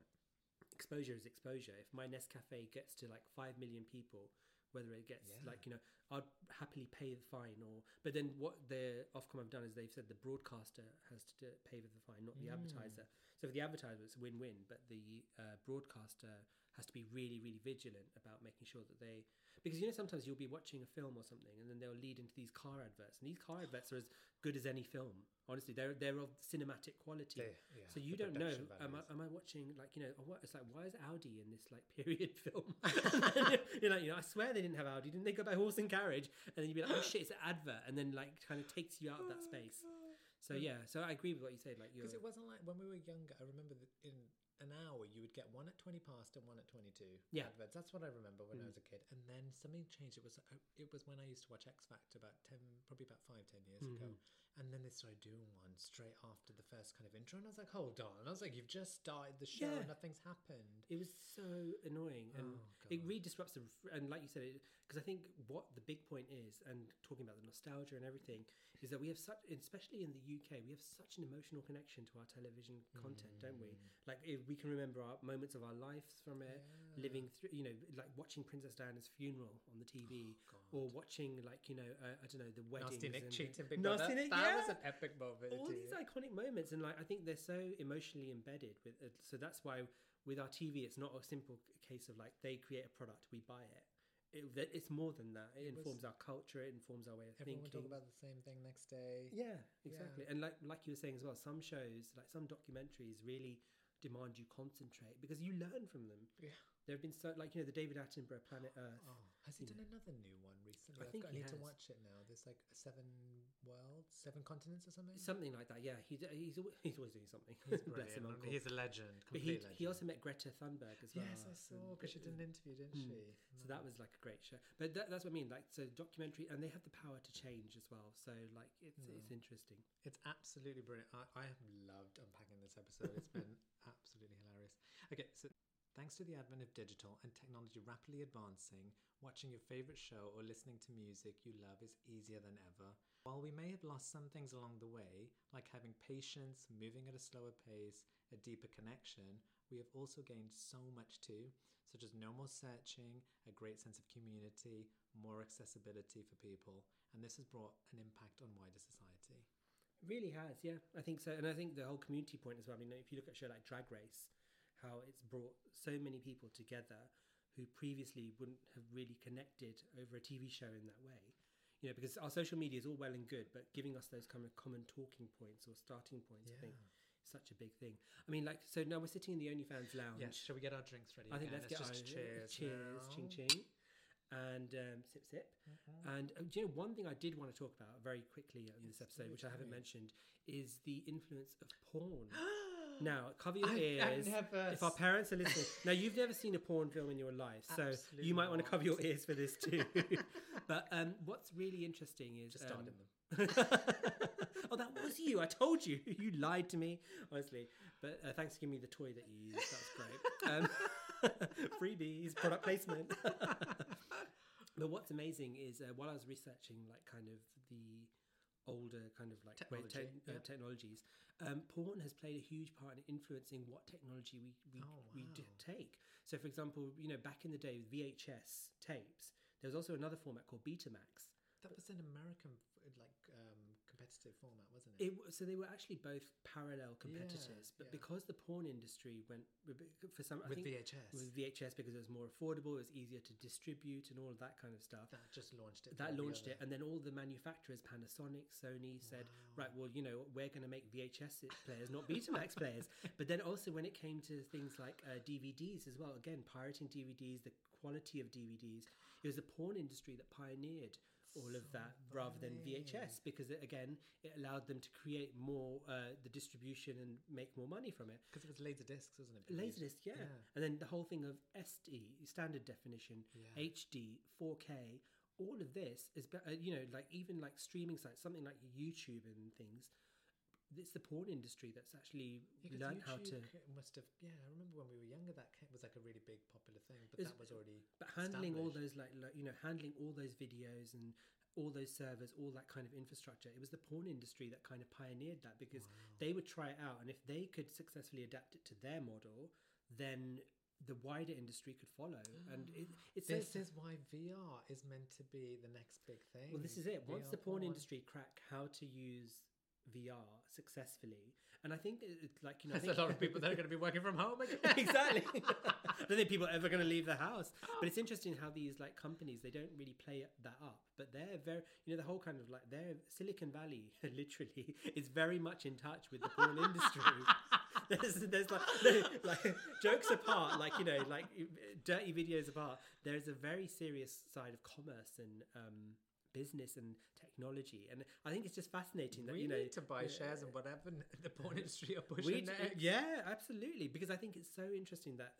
Exposure is exposure. If my Nescafe gets to like five million people, whether it gets Yeah. like you know, I'd happily pay the fine. Or but then what the Ofcom have done is they've said the broadcaster has to do- pay the fine, not the Mm. advertiser. So for the advertiser, it's a win-win, but the uh, broadcaster has to be really, really vigilant about making sure that they because you know sometimes you'll be watching a film or something and then they'll lead into these car adverts and these car adverts are as good as any film. Honestly they're they're of cinematic quality. They- yeah, so you don't know am I, am I watching like you know oh, what, it's like why is audi in this like period film? You're like you know i swear they didn't have audi didn't they? Go by horse and carriage and then you'd be like oh shit it's an advert and then like kind of takes you out of that oh, space. So yeah so i agree with what you said like Because it wasn't like when we were younger. I remember that in an hour you would get one at twenty past and one at twenty two. Yeah. adverts. That's what I remember when I Mm. was a kid. And then something changed. It was uh, it was when I used to watch X Factor about ten, probably about five, ten years ago. And then they started doing one straight after the first kind of intro, and I was like, hold on. I was like, you've just started the show, Yeah. and nothing's happened. It was so annoying, and Oh, it really disrupts the. And like you said, because I think what the big point is, and talking about the nostalgia and everything, is that we have such, especially in the UK, we have such an emotional connection to our television content, don't we? Mm. Like if we can remember our moments of our lives from it, living through, you know, like watching Princess Diana's funeral on the TV, or watching like you know, uh, I don't know, the weddings. Nasty Nick and- cheating Big Nasty Nick, that yeah. was an epic moment. all these iconic moments and like i think they're so emotionally embedded with it so that's why with our tv it's not a simple case of like they create a product we buy it, it it's more than that it, It was- informs our culture it informs our way of Everyone thinking talk about the same thing next day. yeah exactly and like like you were saying as well some shows like some documentaries really demand you concentrate because you learn from them. Yeah. There have been so like you know the David Attenborough Planet Earth. Oh, has he done another new one recently? I think got- I he need to watch it now. There's like seven worlds, seven continents or something. Something like that, yeah. He's he's he's always doing something. He's Bless him, brilliant. uncle. He's a legend. But he legend. he also met Greta Thunberg as well. Yes, I saw because she did an interview, didn't Hmm. she? So that was like a great show. But that, that's what I mean. Like so, documentary, and they have the power to change as well. So like it's it's Mm. interesting. It's absolutely brilliant. I, I have loved unpacking this episode. It's been absolutely hilarious. Okay, so thanks to the advent of digital and technology rapidly advancing, watching your favorite show or listening to music you love is easier than ever. While we may have lost some things along the way, like having patience, moving at a slower pace, a deeper connection, we have also gained so much too, such as no more searching, a great sense of community, more accessibility for people, and this has brought an impact on wider society. It really has, yeah. I think so, and I think the whole community point as well. I mean, if you look at a show like Drag Race, how it's brought so many people together who previously wouldn't have really connected over a TV show in that way. You know, because our social media is all well and good, but giving us those kind of common talking points or starting points, I think, is such a big thing. I mean, like, so now we're sitting in the OnlyFans lounge. Yes, shall we get our drinks ready? I think again? let's get just our cheers. cheers, ching now. ching, and um, sip sip. Mhm. And uh, do you know one thing I did want to talk about very quickly in this episode, which I haven't mentioned, is the influence of porn. now, cover your I- ears. never if our parents are listening, now you've never seen a porn film in your life, so Absolutely you might want to cover your ears for this too. but um, what's really interesting is Just um, started them. oh, that was you. I told you. You lied to me, honestly. But uh, thanks for giving me the toy that you used. That was great. Um, freebies, product placement. but what's amazing is uh, while I was researching, like, kind of the older kind of like Technology, uh, yeah. technologies, um, porn has played a huge part in influencing what technology we we, Oh, we d- take. So, for example, you know, back in the day with VHS tapes, there was also another format called Betamax. That was an American like um, competitive format, wasn't it? It, so they were actually both parallel competitors, but yeah. because the porn industry went for some, I With think VHS. with VHS because it was more affordable, it was easier to distribute, and all of that kind of stuff. that just launched it. That launched it, and then all the manufacturers, Panasonic, Sony, said, Wow. right, well, you know, we're going to make VHS players, not Betamax players. But then also when it came to things like uh, DVDs as well, again, pirating DVDs, the quality of DVDs, it was the porn industry that pioneered all of that rather than. VHS because it, again, it allowed them to create more uh, the distribution and make more money from it. because it was laser discs, wasn't it? Laserdisc, yeah. Yeah. and then the whole thing of SD, standard definition, Yeah. HD, 4K, all of this is, uh, you know, like even like streaming sites, something like YouTube and things. It's the porn industry that's actually Yeah, learned how to. Must have. Yeah, I remember when we were younger, that was like a really big popular thing, but that was already. But handling all those like, like you know, handling all those videos and all those servers, all that kind of infrastructure, it was the porn industry that kind of pioneered that because Wow. they would try it out, and if they could successfully adapt it to their model, then the wider industry could follow. And it, it's so This is why VR is meant to be the next big thing. Well, this is it. Once the VR porn industry crack how to use VR successfully, and I think it, it- like you know, I There's a lot of people that are going to be working from home again. exactly. I don't think people are ever going to leave the house. But it's interesting how these like companies they don't really play that up, but they're very you know the whole kind of like their Silicon Valley literally is very much in touch with the porn industry. There's, there's like, like jokes apart, like you know, like dirty videos apart. There's a very serious side of commerce and um, business and technology, and I think it's just fascinating that we you know need to buy uh, shares and whatever the porn industry are pushing we next. yeah, absolutely. Because I think it's so interesting that,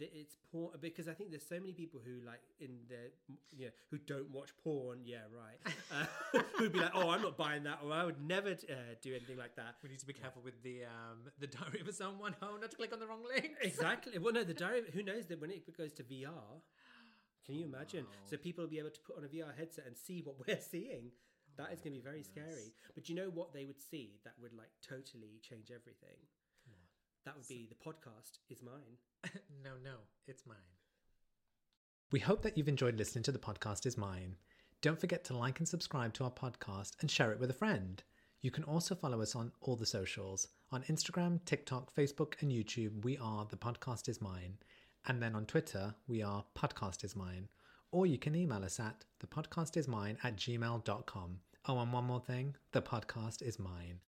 it's porn. Because I think there's so many people who like in the you know who don't watch porn. Yeah, right. Uh, who'd be like, oh, I'm not buying that, or I would never uh, do anything like that. We need to be careful with the um the diary of someone. Oh, not to click on the wrong link. Exactly. Well, no, the diary. Who knows that when it goes to VR? Can you Oh, imagine? wow. So people will be able to put on a VR headset and see what we're seeing. Oh that is going to be very goodness. scary. But you know what they would see that would like totally change everything? That would be the podcast is mine. no, no, it's mine. We hope that you've enjoyed listening to the podcast is mine. Don't forget to like and subscribe to our podcast and share it with a friend. You can also follow us on all the socials. On Instagram, TikTok, Facebook, and YouTube, we are The Podcast Is Mine. And then on Twitter, we are Podcast Is Mine. Or you can email us at thepodcastismine at gmail.com. Oh, and one more thing the podcast is mine.